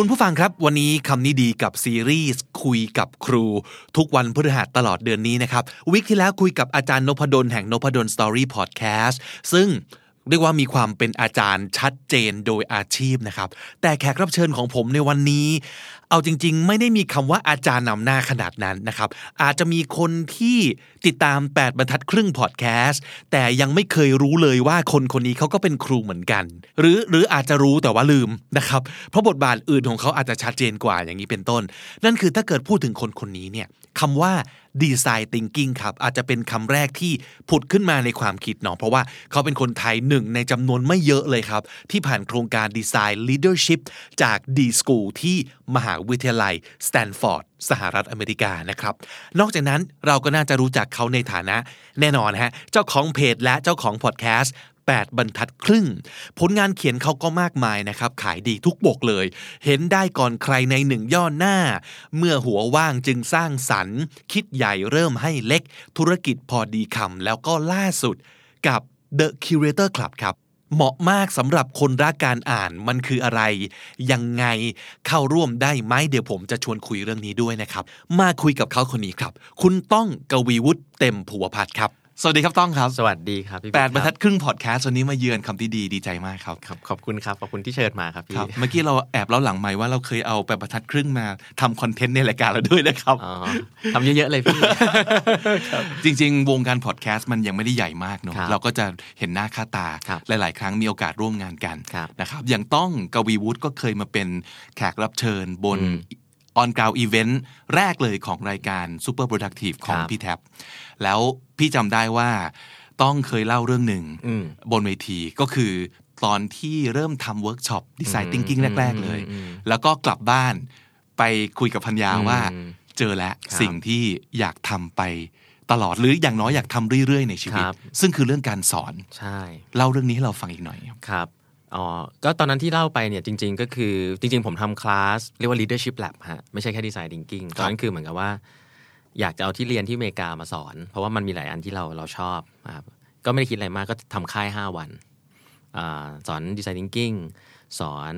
คุณผู้ฟังครับ วันนี้คำนี้ดีกับซีรีส์คุยกับครู ทุกวันพฤหัสตลอดเดือนนี้นะครับ week ที่แล้วคุยกับอาจารย์นพดลแห่งนพดลสตอรี่พอดแคสต์ซึ่งเรียกว่ามีความเป็นอาจารย์ชัดเจนโดยอาชีพนะครับ แต่แขกรับเชิญของผมในวันนี้เอาจริง ๆ ไม่ได้มีคำว่าอาจารย์นำหน้าขนาดนั้นนะครับ อาจจะมีคนที่ติดตาม 8 บรรทัดครึ่งพอดแคสต์แต่ยังไม่เคยรู้เลยว่าคนคนนี้เขาก็เป็นครูเหมือนกัน หรือหรืออาจจะรู้แต่ว่าลืมนะครับ เพราะบทบาทอื่นของเขาอาจจะชัดเจนกว่าอย่างนี้เป็นต้น นั่นคือถ้าเกิดพูดถึงคนคนนี้เนี่ยคำว่า design thinking ครับ อาจจะเป็นคำแรกที่ผุดขึ้นมาในความคิดเนาะเพราะว่าเขาเป็นคนไทยหนึ่งในจำนวนไม่เยอะเลยครับ ที่ผ่านโครงการ design leadership จาก D School ที่ มหาวิทยาลัยสแตนฟอร์ดสหรัฐอเมริกานะครับ นอกจากนั้นเราก็น่าจะรู้จักเขาในฐานะ แน่นอนฮะเจ้าของเพจและเจ้าของพอดแคสต์8บรรทัดครึ่ง ผลงานเขียนเขาก็มากมายนะครับ ขายดีทุกบกเลย เห็นได้ก่อนใครในหนึ่งย่อหน้า เมื่อหัวว่างจึงสร้างสรรค์ คิดใหญ่เริ่มให้เล็ก ธุรกิจพอดีคำแล้วก็ล่าสุดกับ The Curator Club ครับ เหมาะมากสำหรับคนรักการอ่านมันคืออะไร ยังไงเข้าร่วมได้ไหมเดี๋ยวผมจะชวนคุยเรื่องนี้ด้วยนะครับ มาคุยกับเขาคนนี้ครับ คุณต้องกวีวุฒิเต็มผัวพัดครับ สวัสดีครับต้องครับสวัสดีครับพี่แปดบรรทัดคครึ่งพอดแคสต์วันนี้มาเยือนคำที่ดีดีใจมากครับครับ ขอบคุณครับขอบคุณที่เชิญมาครับพี่ครับเมื่อกี้เราแอบเล่าหลังไมค์ว่าเราเคยเอาแปดบรรทัดครึ่งมาทำคอนเทนต์ในรายการเราด้วยนะครับอ๋อทำเยอะๆเลยพี่จริง ๆ วงการพอดแคสต์มันยังไม่ได้ใหญ่มากเนอะครับเราก็จะเห็นหน้าค่าตาครับหลาย ๆ ครั้งมีโอกาสร่วมงานกันครับนะครับอย่างต้องกวีวุฒิก็เคยมาเป็นแขกรับเชิญบนอืมon-ground event แรกเลยของรายการ Super Productive ของครับพี่แท็บ แล้วพี่จำได้ว่าต้องเคยเล่าเรื่องหนึ่งอืมบนเวทีก็คือตอนที่เริ่มทำเวิร์กช็อปดีไซน์อืม thinking แรก ๆ เลยอืมแล้วก็กลับบ้านไปคุยกับภรรยาอืมว่า เจอแล้วครับสิ่งที่อยากทำไปตลอดหรืออย่างน้อยอยากทำเรื่อย ๆ ในชีวิตครับซึ่งคือเรื่องการสอนใช่เล่าเรื่องนี้ให้เราฟังอีกหน่อยครับครับอ๋อก็ตอนนั้นที่เล่าไปเนี่ยจริง ๆ ก็คือจริง ๆ ผมทำคลาสเรียกว่า leadership lab ฮะไม่ใช่แค่ design thinking ตอนนั้นคือเหมือนกับว่า อยากจะเอาที่เรียนที่อเมริกามาสอน เพราะว่ามันมีหลายอันที่เราเราชอบนะครับก็ไม่ได้คิดอะไรมากก็ทำค่าย 5 วันอาสอน design thinking สอน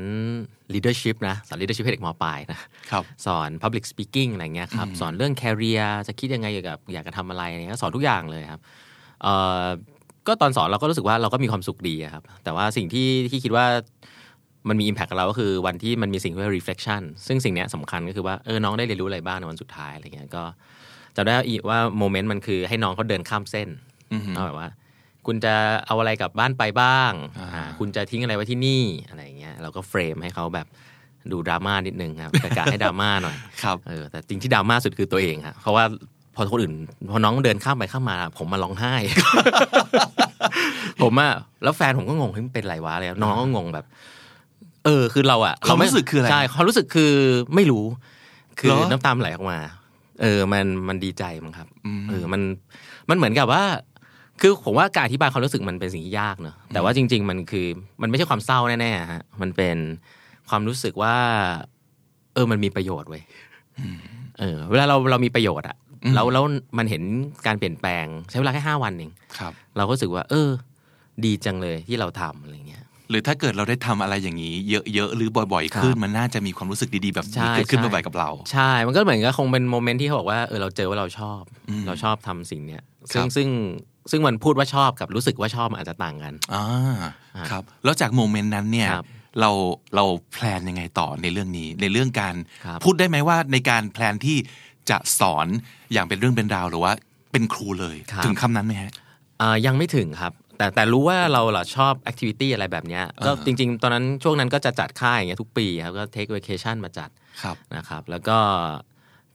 leadership นะ สอน leadership ให้เด็กมปลายนะครับสอน public speaking อะไรเงี้ยครับ สอนเรื่อง career จะคิดยังไงเกี่ยวกับอยากจะทำอะไรอะไรเงี้ยสอนทุกอย่างเลยครับเอ่อก็ตอนสอนเราก็รู้สึกว่าเราก็มีความสุขดีอะครับ แต่ว่าสิ่งที่ที่คิดว่ามันมี impact กับเราก็คือวันที่มันมีสิ่งที่เรียกว่า reflection ซึ่งสิ่งเนี้ยสำคัญก็คือว่าเออน้องได้เรียนรู้อะไรบ้างในวันสุดท้ายอะไรเงี้ยก็ จำได้อีกว่าโมเมนต์มันคือให้น้องเขาเดินข้ามเส้นอือฮึเอาแบบว่า คุณจะเอาอะไรกลับบ้านไปบ้างอ่าอ่าคุณจะทิ้งอะไรไว้ที่นี่อะไรอย่างเงี้ย เราก็เฟรมให้เขาแบบดูดราม่านิดนึงครับประกาศให้ดราม่าหน่อยครับเออแต่จริงที่ดราม่าสุดคือตัวเองครับเพราะว่าพอคนอื่น พอน้องเดินข้ามไปข้ามมา ผมมาร้องไห้ ผมอะแล้วแฟนผมก็งงเฮ้ยมันเป็นไรวะอะไรน้องก็งงแบบ เออ คือเราอะความรู้สึกคืออะไรใช่ความรู้สึกคือไม่รู้ คือเหรอน้ำตามไหลออกมา เออมันมันดีใจมั้งครับอืมเออมันมันเหมือนกับว่า คือผมว่าการอธิบายความรู้สึกมันเป็นสิ่งที่ยากเนอะแต่ว่าจริง ๆ มันคือ มันไม่ใช่ความเศร้าแน่ๆฮะมันเป็นความรู้สึกว่า เออมันมีประโยชน์เว้ยเออ เวลาเราเรามีประโยชน์อะแล้วแล้วมันเห็นการเปลี่ยนแปลงใช้เวลาแค่ห้าวันเองครับ เราก็รู้สึกว่า เออ ดีจังเลยที่เราทำอะไรเงี้ย หรือถ้าเกิดเราได้ทำอะไรอย่างนี้ เยอะๆหรือบ่อยๆขึ้นมันน่าจะมีความรู้สึกดีๆแบบใช่นี้เกิดขึ้นใช่บ่อยๆกับเรา ใช่ มันก็เหมือนกับคงเป็นโมเมนต์ที่เขาบอกว่าเออเราเจอว่าเราชอบอืมเราชอบทำสิ่งเนี้ยครัซึ่งบซึ่งซึ่งมันพูดว่าชอบกับรู้สึกว่าชอบมันอาจจะต่างกันอ่าอ่าครับ แล้วจาก moment นั้นเนี่ยครับเราเรา plan ยังไงต่อในเรื่องนี้ในเรื่องการครับพูดได้ไหมว่าในการ plan ที่จะสอนอย่างเป็นเรื่องเป็นราวหรือว่าเป็นครูเลยครับถึงคำนั้นไหมฮะอ่ายังไม่ถึงครับ แต่แต่รู้ว่าเราล่ะชอบ activityี้อะไรแบบเนี้ยก็อ่าจริง ๆ ตอนนั้นช่วงนั้นก็จะจัดค่ายอย่างเงี้ยทุกปีครับก็ take vacation มาจัดครับนะครับแล้วก็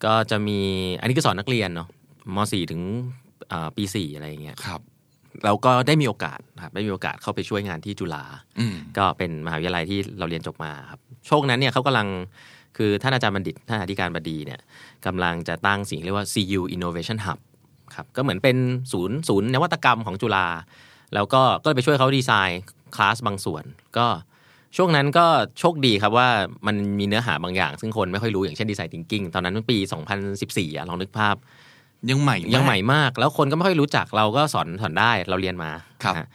ก็จะมีอันนี้ก็สอนนักเรียนเนาะม .4 ถึงอ่าปี 4 อะไรอย่างเงี้ยครับเราก็ได้มีโอกาสครับได้มีโอกาสเข้าไปช่วยงานที่จุฬาอืมก็เป็นมหาวิทยาลัยที่เราเรียนจบมาครับโชคนั้นเนี่ยเขากำลังคือท่านอาจารย์บัณฑิตท่านอธิการบดีเนี่ยกำลังจะตั้งสิ่งเรียกว่า CU Innovation Hub ครับก็เหมือนเป็นศูนย์ศูนย์นวัตกรรมของจุฬา แล้วก็ก็เลยไปช่วยเขาดีไซน์คลาสบางส่วน ก็ช่วงนั้นก็โชคดีครับว่ามันมีเนื้อหาบางอย่าง ซึ่งคนไม่ค่อยรู้อย่างเช่นดีไซน์ thinking ตอนนั้นมันปี 2014อะลองนึกภาพ ยังใหม่ยังใหม่มากมาก แล้วคนก็ไม่ค่อยรู้จักเราก็สอนสอนได้เราเรียนมาครับนะฮะ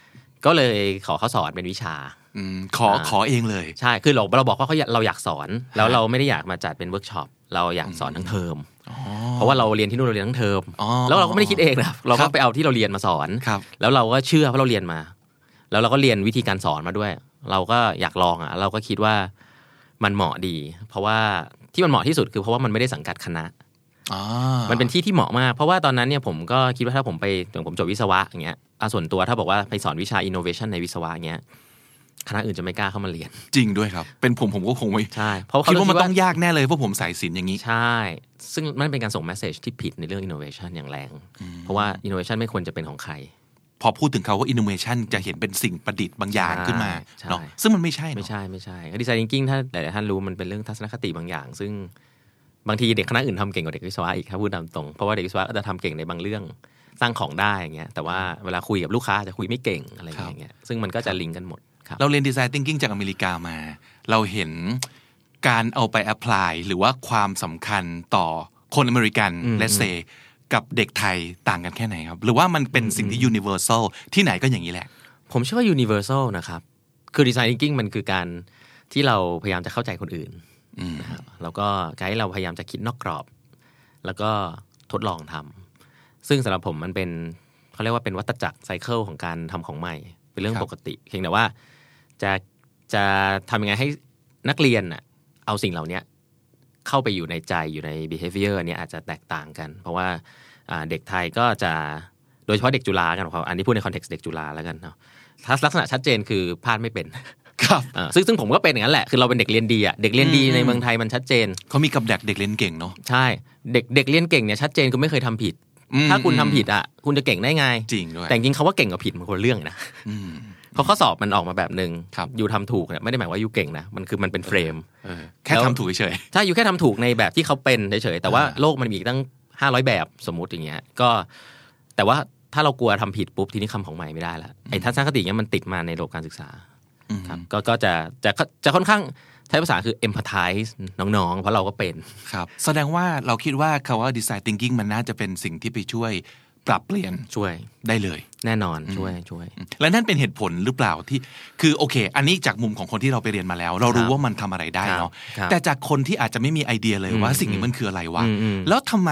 ก็เลยขอเขาสอนเป็นวิชาอืมขออ่าขอเองเลย ใช่คือเราเราบอกว่าเขาอยากเราอยากสอน แล้วเราไม่ได้อยากมาจัดเป็นเวิร์กช็อปเราอยากสอนทั้งเทอม เพราะว่าเราเรียนที่นู่นเราเรียนทั้งเทอมอ๋อแล้วเราก็ไม่ได้คิดเองนะครับเราก็ครับไปเอาที่เราเรียนมาสอนครับแล้วเราก็เชื่อเพราะเราเรียนมา แล้วเราก็เรียนวิธีการสอนมาด้วย เราก็อยากลองอะ เราก็คิดว่ามันเหมาะดี เพราะว่าที่มันเหมาะที่สุดคือเพราะว่ามันไม่ได้สังกัดคณะอ๋อมันเป็นที่ที่เหมาะมาก เพราะว่าตอนนั้นเนี่ยผมก็คิดว่าถ้าผมไปอย่างผมจบวิศวะอย่างเงี้ยอะส่วนตัวถ้าบอกว่าไปสอนวิชา innovation ในวิศวะอย่างเงี้ย คณะอื่นจะไม่กล้าเข้ามาเรียน จริงด้วยครับ เป็นผมผมก็คงไม่ใช่เพราะเขาคิดว่ามันรู้สึกต้องยากแน่เลยเพราะผมสายศิลป์อย่างนี้ ใช่ ซึ่งมันเป็นการส่ง message ที่ผิดในเรื่อง innovation อย่างแรง เพราะว่า innovation ไม่ควรจะเป็นของใคร พอพูดถึงเขาว่า innovation จะเห็นเป็นสิ่งประดิษฐ์บางอย่างขึ้นมาใช่เนาะซึ่งมันไม่ใช่เนอะไม่ใช่ไม่ใช่ดีไซน์ thinking ถ้าหลายๆท่านรู้มันเป็นเรื่องทัศนคติบางอย่าง ซึ่งบางทีเด็กคณะอื่นทำเก่งกว่าเด็กวิศวะอีกถ้าพูดตามตรงเพราะว่าเด็กวิศวะก็จะทำเก่งในบางเรื่องสร้างของได้อย่างเงี้ยแต่ว่าเวลาคุยกับลูกค้าจะคุยไม่เก่งอะไรอย่างเงี้ยซึ่งมันก็จะลิงก์กันหมดครับ เราเรียนดีไซน์ thinking จากอเมริกามา เราเห็นการเอาไป apply หรือว่าความสำคัญต่อคนอเมริกันอืม let's say กับเด็กไทยต่างกันแค่ไหนครับ หรือว่ามันเป็นสิ่งที่ universal ที่ไหนก็อย่างนี้แหละ ผมเชื่อว่า universal นะครับ คือ design thinking มันคือการที่เราพยายามจะเข้าใจคนอื่นอืมนะครับแล้วก็ไกด์เราพยายามจะคิดนอกกรอบ แล้วก็ทดลองทำซึ่งสำหรับผมมันเป็นเขาเรียกว่าเป็นวัตจักรไซเคิลของการทำของใหม่ เป็นเรื่องครับปกติ เพียงแต่ว่า จะจะทำยังไงให้นักเรียนน่ะเอาสิ่งเหล่านี้เข้าไปอยู่ในใจอยู่ใน behavior อันเนี้ยอาจจะแตกต่างกัน เพราะว่าอ่าเด็กไทยก็จะโดยเฉพาะเด็กจุฬากันครับอันนี้พูดใน context เด็กจุฬาแล้วกันเนาะถ้าลักษณะชัดเจนคือพลาดไม่เป็นครับอ่าซึ่งซึ่งผมก็เป็นอย่างนั้นแหละคือเราเป็นเด็กเรียนดีอะเด็กเรียนดีอืมในเมืองไทยมันชัดเจนเขามีกับดักเด็กเรียนเก่งเนาะใช่เด็กเด็กเรียนเก่งเนี่ยชัดเจนคือไม่เคยทำผิดอืมถ้าคุณทำผิดอะคุณจะเก่งได้ไงจริงด้วยแต่จริงๆคำว่าเก่งกับผิดมันคนละเรื่องนะอืม เพราะข้อสอบมันออกมาแบบหนึ่งครับ you ทำถูกเนี่ยไม่ได้หมายว่า you เก่งนะมันคือมันเป็น frameเออแค่แล้วทำถูกเฉยใช่อยู่แค่ทำถูกในแบบที่เขาเป็นเฉยๆแต่ว่าอ่าโลกมันมีอีกตั้งห้าร้อยแบบสมมุติอย่างเงี้ยก็แต่ว่าถ้าเรากลัวทำผิดปุ๊บทีนี้คำของใหม่ไม่ได้ละไอ้ทัศนคติเนี้ยมันติดมาในระบบการศึกษาอืมครับก็ก็จะจะจะค่อนข้างใช้ภาษาคือ empathize น้องๆ เพราะเราก็เป็น ครับ แสดงว่าเราคิดว่าคาว่า design thinking มันน่าจะเป็นสิ่งที่ไปช่วย ปรับเปลี่ยนช่วยได้เลย แน่นอนช่วยช่วย และนั่นเป็นเหตุผลหรือเปล่าที่ คือโอเค อันนี้จากมุมของคนที่เราไปเรียนมาแล้ว เรารู้ว่ามันทำอะไรได้เนาะครับแต่จากคนที่อาจจะไม่มีไอเดียเลยว่าอืมสิ่งนี้มันคืออะไรวะอืมอืมแล้วทำไม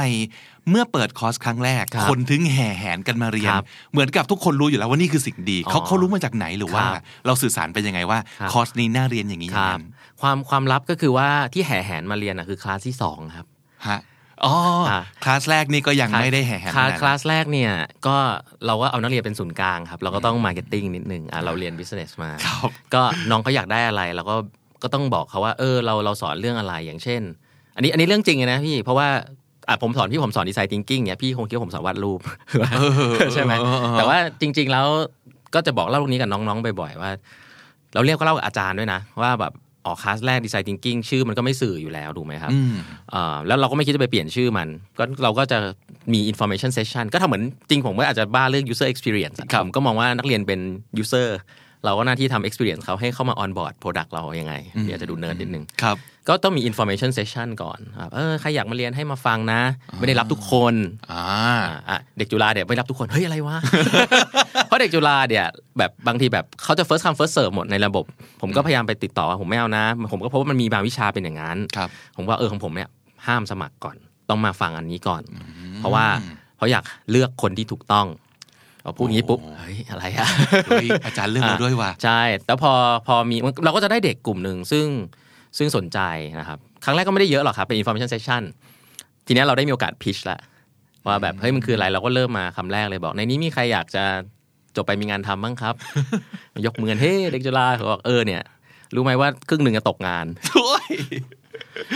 เมื่อเปิดคอร์สครั้งแรกครับคนถึงแห่แหนกันมาเรียนครับเหมือนกับทุกคนรู้อยู่แล้วว่านี่คือสิ่งดีเขาอ๋อเขารู้มาจากไหนหรือว่าครับเราสื่อสารไปยังไงว่าครับคอร์สนี้น่าเรียนอย่างนี้อคย่างครับนั้นความความลับก็คือว่าที่แห่แหนมาเรียนอะคือคลาสที่สองครับฮะ อ๋ออาคลาสแรกนี่ก็ยังไม่ได้แห่แหนคลาสขนาดคลาสแรกเนี่ยก็เราก็เอานักเรียนเป็นศูนย์กลางครับเราก็ต้อง marketing นิดนึงอะเราเรียน business มาครับก็น้องเขาอยากได้อะไรเราก็ก็ต้องบอกเขาว่าเออเราเราสอนเรื่องอะไรอย่างเช่น อันนี้อันนี้เรื่องจริงเลยนะพี่เพราะว่าอะผมสอนพี่ผมสอนดีไซน์ thinking เนี่ยพี่คงคิดว่าผมสอนวาดรูปใช่ไหมเออเออเออแต่ว่าจริง ๆ แล้วก็จะบอกเล่าเรื่องนี้กับน้องๆบ่อยๆว่า เราเรียกก็เล่ากับอาจารย์ด้วยนะ ว่าแบบ ออกคลาสแรกดีไซน์ thinking ชื่อมันก็ไม่สื่ออยู่แล้วถูกไหมครับอืมอ่าแล้วเราก็ไม่คิดจะไปเปลี่ยนชื่อมันก็เราก็จะมี information session ก็ทำเหมือนจริงผมก็อาจจะบ้าเรื่อง user experience อะครับผมก็มองว่านักเรียนเป็น user เราก็หน้าที่ทำ experience เขาให้เข้ามา on board product เรายังไงเดี๋ยวจะดูเนิร์ดนิดนึงครับ ก็ต้องมี information session ก่อนครับเออใครอยากมาเรียนให้มาฟังนะ ไม่ได้รับทุกคนอ่าอะอะเด็กจุฬาเนี่ยไม่รับทุกคนเฮ้ยอะไรวะเพราะเด็กจุฬาเนี่ยแบบบางทีแบบเขาจะ first come first serve หมดในระบบ ผมก็พยายามไปติดต่อว่าผมไม่เอานะ ผมก็พบว่ามันมีบางวิชาเป็นอย่างนั้นครับผมว่าเออของผมเนี่ยห้ามสมัครก่อน ต้องมาฟังอันนี้ก่อน เพราะว่าเพราะอยากเลือกคนที่ถูกต้องพอพูดงี้ปุ๊บเฮ้ยอะไรอะเฮ้ยอาจารย์เรื่องเราด้วยว่ะใช่ แล้วพอพอมีเราก็จะได้เด็กกลุ่มหนึ่งซึ่ง ซึ่งสนใจนะครับครั้งแรกก็ไม่ได้เยอะหรอกครับ เป็น information session ทีเนี้ยเราได้มีโอกาส pitch ละว่าแบบเฮ้ยมันคืออะไรเราก็เริ่มมาคำแรกเลยบอก ในนี้มีใครอยากจะจบไปมีงานทำบ้างครับ ยกมือกันเฮ้ยเด็กจุฬาเขาบอกเออเนี่ย รู้ไหมว่าครึ่งหนึ่งจะตกงานโอ้ย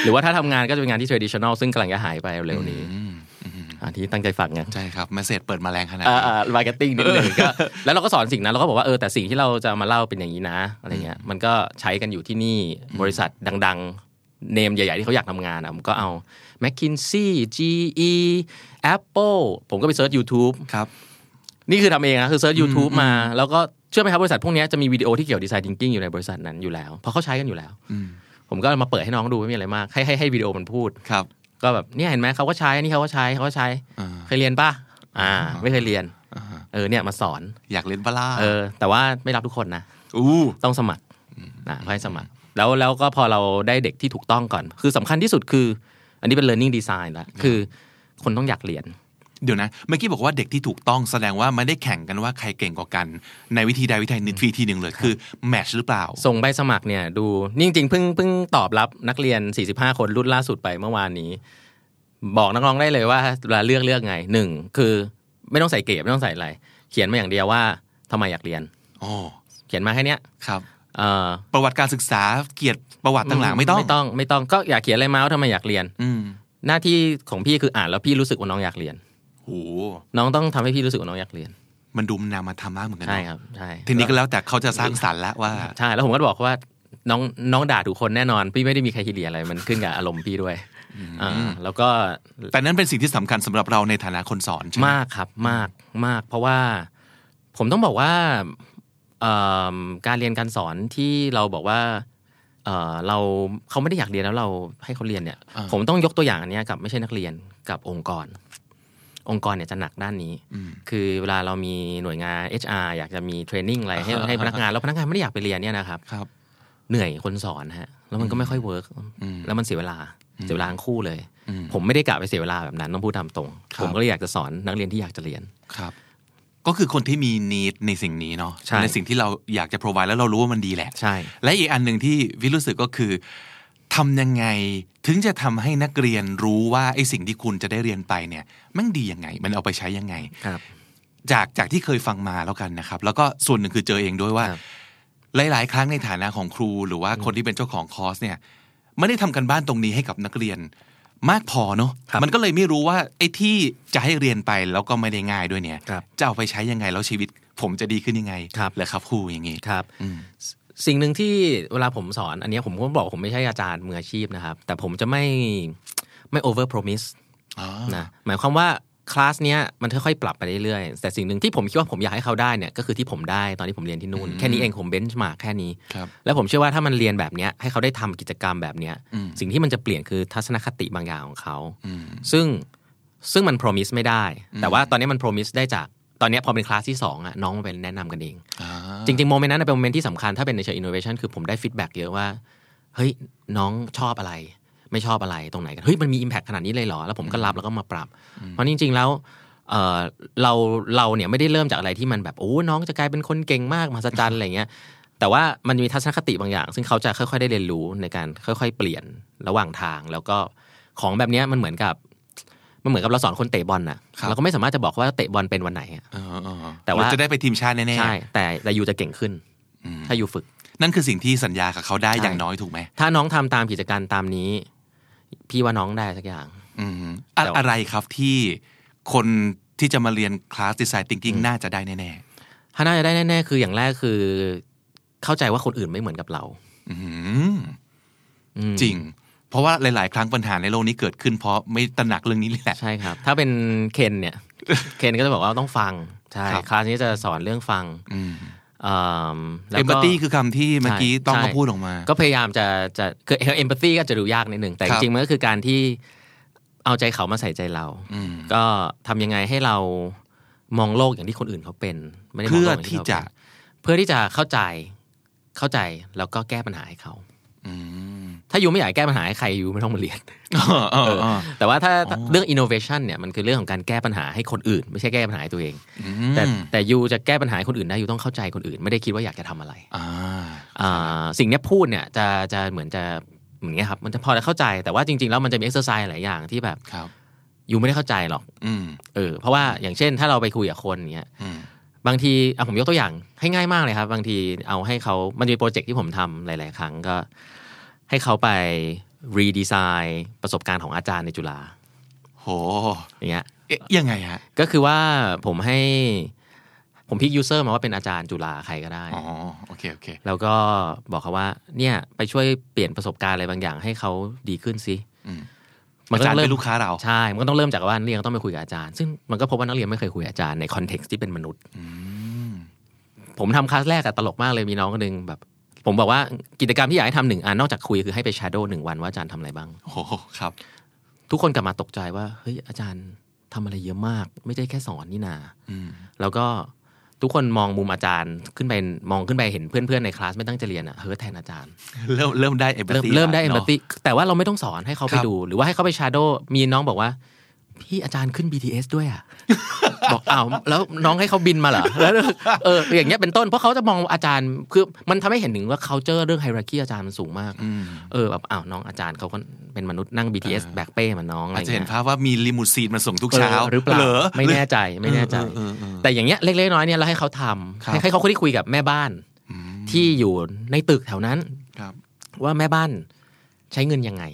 หรือว่าถ้าทำงานก็จะเป็นงานที่ traditional ซึ่งกำลังจะหายไปเร็วๆนี้อืมอัน ที่ตั้งใจฟังไงใช่ครับ message เปิดมาแรงขนาดอ่านี้อ่า marketing นิดนึงก็แล้วเราก็สอนสิ่งนั้นเราก็บอกว่าเออแต่สิ่งที่เราจะมาเล่าเป็นอย่างนี้นะอะไรเงี้ยมันก็ใช้กันอยู่ที่นี่บริษัทดังๆ name ใหญ่ ๆ ที่เขาอยากทำงานอะผมก็เอา McKinsey GE Apple ผมก็ไป search YouTube ครับนี่คือทำเองนะคือเซิร์ช YouTube มา แล้วก็เชื่อไหมครับบริษัทพวกนี้จะมีวิดีโอที่เกี่ยว design thinking อยู่ในบริษัทนั้นอยู่แล้วเพราะเขาใช้กันอยู่แล้วอืมผมก็มาเปิดให้น้องดูไม่มีอะไรมากให้ให้ให้วิดีโอมันพูดครับ ก็แบบเนี่ยเห็นไหมเขาก็ใช้อันนี่เขาก็ใช้เขาก็ใช้อ่าเคยเรียนป่ะอ่า ไม่เคยเรียนอ่าเออเนี่ยมาสอน อยากเรียนปะล่ะเออ แต่ว่าไม่รับทุกคนนะอู้ต้องสมัครนะให้สมัคร แล้วแล้วก็พอเราได้เด็กที่ถูกต้องก่อน คือสำคัญที่สุดคือ อันนี้เป็น learning design ละคือคนต้องอยากเรียน เดี๋ยวนะเมื่อกี้บอกว่าเด็กที่ถูกต้องแสดงว่าไม่ได้แข่งกันว่าใครเก่งกว่ากัน ในวิธีใดวิธีหนึ่งวิธีหนึ่งเลยคือแมทช์หรือเปล่า ส่งใบสมัครเนี่ยดูนี่จริงๆเพิ่งเพิ่งตอบรับนักเรียน 45 คนรุ่นล่าสุดไปเมื่อวานนี้ บอกนักร้องได้เลยว่าเวลาเลือกเลือกไงหนึ่งคือไม่ต้องใส่เกรดไม่ต้องใส่อะไร เขียนมาอย่างเดียวว่าทำไมอยากเรียนอ๋อเขียนมาแค่เนี้ยครับเอ่อประวัติการศึกษาเกียรติประวัติต่างๆไม่ต้องไม่ต้องไม่ต้องก็อยากเขียนอะไรมาว่าทำไมอยากเรียนอืมหน้าที่ของพี่คืออ่านแล้วพี่รู้สึกว่าน้องอยากเรียน โหน้องต้องทำให้พี่รู้สึกว่าน้องอยากเรียน มันดูมันนามาทำมากเหมือนกันใช่เนอะครับใช่ทีนี้ก็แล้วแต่เขาจะสร้างสรรค์แล้วว่าใช่แล้วผมก็บอกว่าน้องน้องด่าทุกคนแน่นอน พี่ไม่ได้มีใครคิดเดียอะไรมันขึ้นกับอารมณ์พี่ด้วยอ่าแล้วก็แต่นั้นเป็นสิ่งที่สำคัญสำหรับเราในฐานะคนสอนใช่ไหมมากครับมากมาก เพราะว่าผมต้องบอกว่าเอิ่มการเรียนการสอนที่เราบอกว่าเอ่อเราเขาไม่ได้อยากเรียนแล้วเราให้เขาเรียนเนี่ย ผมต้องยกตัวอย่างอันเนี้ยกับไม่ใช่นักเรียนกับองค์กร องค์กรเนี่ยจะหนักด้านนี้อืมคือเวลาเรามีหน่วยงาน HR อยากจะมี training อะไรให้ให้พนักงาน แล้วพนักงานไม่ได้อยากไปเรียนเนี่ยนะครับครับเหนื่อยคนสอนฮะ แล้วมันก็ไม่ค่อยเวิร์กอืมแล้วมันเสียเวลา เสียเวลาทั้งคู่เลยอืมผมไม่ได้กะไปเสียเวลาแบบนั้นต้องพูดตามตรงครับผมก็เลยอยากจะสอนนักเรียนที่อยากจะเรียน ครับ ก็คือคนที่มีนีดในสิ่งนี้เนาะใช่ในสิ่งที่เราอยากจะ provide แล้วเรารู้ว่ามันดีแหละ ใช่ และอีกอันหนึ่งที่วิรู้สึกก็คือ ทำยังไงถึงจะทำให้นักเรียนรู้ว่าไอ้สิ่งที่คุณจะได้เรียนไปเนี่ยมันดียังไง มันเอาไปใช้ยังไงครับจากจากที่เคยฟังมาแล้วกันนะครับ แล้วก็ส่วนหนึ่งคือเจอเองด้วยว่าครับหลาย ๆ ครั้งในฐานะของครู หรือว่าคนที่เป็นเจ้าของคอร์สเนี่ยไม่ได้ทำกันบ้านตรงนี้ให้กับนักเรียนมากพอเนาะครับมันก็เลยไม่รู้ว่าไอ้ที่จะให้เรียนไปแล้วก็ไม่ได้ง่ายด้วยเนี่ยครับจะเอาไปใช้ยังไงแล้วชีวิตผมจะดีขึ้นยังไงครับเหรอครับครูอย่างนี้ครับอืม สิ่งหนึ่งที่เวลาผมสอน อันเนี้ยผมก็บอกผมไม่ใช่อาจารย์มืออาชีพนะครับ แต่ผมจะไม่ไม่ over promise อ๋อนะหมายความว่าคลาสเนี้ยมันค่อยๆปรับไปเรื่อยๆแต่สิ่งหนึ่งที่ผมคิดว่าผมอยากให้เขาได้เนี่ยก็คือที่ผมได้ตอนที่ผมเรียนที่นู่น แค่นี้เองผมเบนช์มาแค่นี้ครับแล้วผมเชื่อว่าถ้ามันเรียนแบบเนี้ยให้เขาได้ทำกิจกรรมแบบเนี้ยอืมสิ่งที่มันจะเปลี่ยนคือทัศนคติบางอย่างของเขาอืมซึ่งซึ่งมัน promise ไม่ได้ แต่ว่าตอนนี้มัน promise ได้จาก ตอนนี้พอเป็นคลาสที่2อะน้องมาเป็นแนะนำกันเองอ่าจริงๆ moment นั้นนะเป็น moment ที่สำคัญถ้าเป็นในเชิง innovation คือผมได้ feedback เยอะว่าเฮ้ยน้องชอบอะไร ไม่ชอบอะไรตรงไหนกันเฮ้ยมันมี impact ขนาดนี้เลยเหรอ แล้วผมก็รับแล้วก็มาปรับ เพราะจริง ๆ แล้วเออเราเราเนี่ยไม่ได้เริ่มจากอะไรที่มันแบบโอ้น้องจะกลายเป็นคนเก่งมากมหัศจรรย์อะไรเงี้ยแต่ว่ามันมีทัศนคติบางอย่าง ซึ่งเขาจะค่อยๆได้เรียนรู้ในการค่อย ๆ เปลี่ยนระหว่างทาง แล้วก็ของแบบเนี้ยมันเหมือนกับ มันเหมือนกับเราสอนคนเตะบอลน่ะครับเราก็ไม่สามารถจะบอกว่าเตะบอลเป็นวันไหนอะเออเออแต่ว่าเรจะได้ไปทีมชาติแน่ๆใช่แต่แต่ยูจะเก่งขึ้นอืมถ้ายูฝึก นั่นคือสิ่งที่สัญญากับเขาได้ใช่อย่างน้อยถูกไหมถ้าน้องทำตามกิจการตามนี้ พี่ว่าน้องได้สักอย่างอืมอะแต่ว่าอะไรครับที่คนที่จะมาเรียนคลาสดีไซน์ thinking น่าจะได้แน่ถ้าน่าจะได้แน่ๆคืออย่างแรกคือ เข้าใจว่าคนอื่นไม่เหมือนกับเราๆอืมอืมจริง เพราะว่าหลาย ๆ ครั้งปัญหาในโลกนี้เกิดขึ้น เพราะไม่ตระหนักเรื่องนี้แหละ ใช่ครับ ถ้าเป็นเคนเนี่ย เคนก็จะบอกว่าต้องฟัง ใช่ครับคลาสนี้จะสอนเรื่องฟังอืมอ่าแล้วเอมก็พัตตีคือคำที่เมื่อกี้ใช่ต้องใช่มาพูดออกมา ก็พยายามจะจะคือเอมพัตตีก็จะดูยากนิดนึงแต่คจรับริงๆ มันก็คือการที่เอาใจเขามาใส่ใจเราอืมก็ทำยังไงให้เรามองโลกอย่างที่คนอื่นเขาเป็น ไม่ได้มองเพื่อโลกอย่างที่เขาจะเป็นเพื่อที่จะเข้าใจเข้าใจแล้วก็แก้ปัญหาให้เขา อืม ถ้ายูไม่อยากแก้ปัญหาให้ใครยูไม่ต้องมาเรียนเออเออเออแต่ว่าถ้าถ้าเรื่อง innovation เนี่ยมันคือเรื่องของการแก้ปัญหาให้คนอื่น ไม่ใช่แก้ปัญหาให้ตัวเองอืมแต่แต่ยูจะแก้ปัญหาให้คนอื่นได้ยูต้องเข้าใจคนอื่น ไม่ได้คิดว่าอยากจะทำอะไรอ่าอ่าสิ่งเนี้ยพูดเนี่ยจะจะเหมือนจะเหมือนเงี้ยครับมันจะพอจะเข้าใจแต่ว่าจริงๆแล้วมันจะมี exercise หลายอย่างที่แบบครับyou ไม่ได้เข้าใจหรอกอืมเออ เพราะว่าอย่างเช่น ถ้าเราไปคุยกับคนเนี้ยอืมบางทีอะผมยกตัวอย่างให้ง่ายมากเลยครับ บางทีเอาให้เขามันจะมีโปรเจกต์ที่ผมทำหลาย ๆ ครั้งก็ ให้เขาไป redesign ประสบการณ์ของอาจารย์ในจุฬาโหอย่างเงี้ยเอ๊ะยังไงฮะก็คือว่าผมให้ผม pick user มาว่าเป็นอาจารย์จุฬาใครก็ได้อ๋อโอเคโอเคแล้วก็บอกเขาว่า เนี่ยไปช่วยเปลี่ยนประสบการณ์อะไรบางอย่างให้เขาดีขึ้นสิอืมมันก็อาจารย์เริ่มเป็นลูกค้าเราใช่ มันก็ต้องเริ่มจากว่านักเรียนก็ต้องไปคุยกับอาจารย์ ซึ่งมันก็พบว่านักเรียนไม่เคยคุยกับอาจารย์ในคอนเท็กซ์ที่เป็นมนุษย์ผมทำคลาสแรกอะตลกมากเลยมีน้องคนหนึ่งแบบ ผมบอกว่ากิจกรรมที่อยากให้ทำหนึ่งอันนอกจากคุยคือให้ไปชาโดว์หนึ่งวันว่าอาจารย์ทำอะไรบ้าง โอ้โหครับ ทุกคนกลับมาตกใจว่าเฮ้ยอาจารย์ทำอะไรเยอะมาก ไม่ใช่แค่สอนนี่นา อืม แล้วก็ทุกคนมองมุมอาจารย์ขึ้นไปมองขึ้นไปเห็นเพื่อนๆในคลาสไม่ตั้งใจเรียนอะเฮ้ยแทนอาจารย์ เริ่มเริ่มได้ empathy เริ่ม เริ่มได้เอมพัตเนาะแต่ว่าเราไม่ต้องสอนให้เขาไปครับ ดู หรือว่าให้เขาไป shadow มีน้องบอกว่า พี่อาจารย์ขึ้น BTS ด้วยอะ บอกอ้าวแล้วน้องให้เขาบินมาเหรอแล้วเอออย่างเงี้ยเป็นต้นเพราะเขาจะมองอาจารย์คือมันทำให้เห็นถึงว่า culture เรื่อง hierarchy อาจารย์มันสูงมากอืมเออแบบอ้าวน้องอาจารย์เขาก็เป็นมนุษย์นั่ง BTS แบกเป้เหมือนน้องอะไรอาจจะเห็นเงี้ยภาว่ามีลิมูซีนมาส่งทุกเช้าออหรือเปล่าหรอไม่แน่ใจไม่แน่ใจเออเออเออแต่อย่างเงี้ยเล็กๆน้อยๆเนี่ยเราให้เขาทำครับให้ให้เขาได้คุยกับแม่บ้านอืมที่อยู่ในตึกแถวนั้นครับว่าแม่บ้านใช้เงินยังไง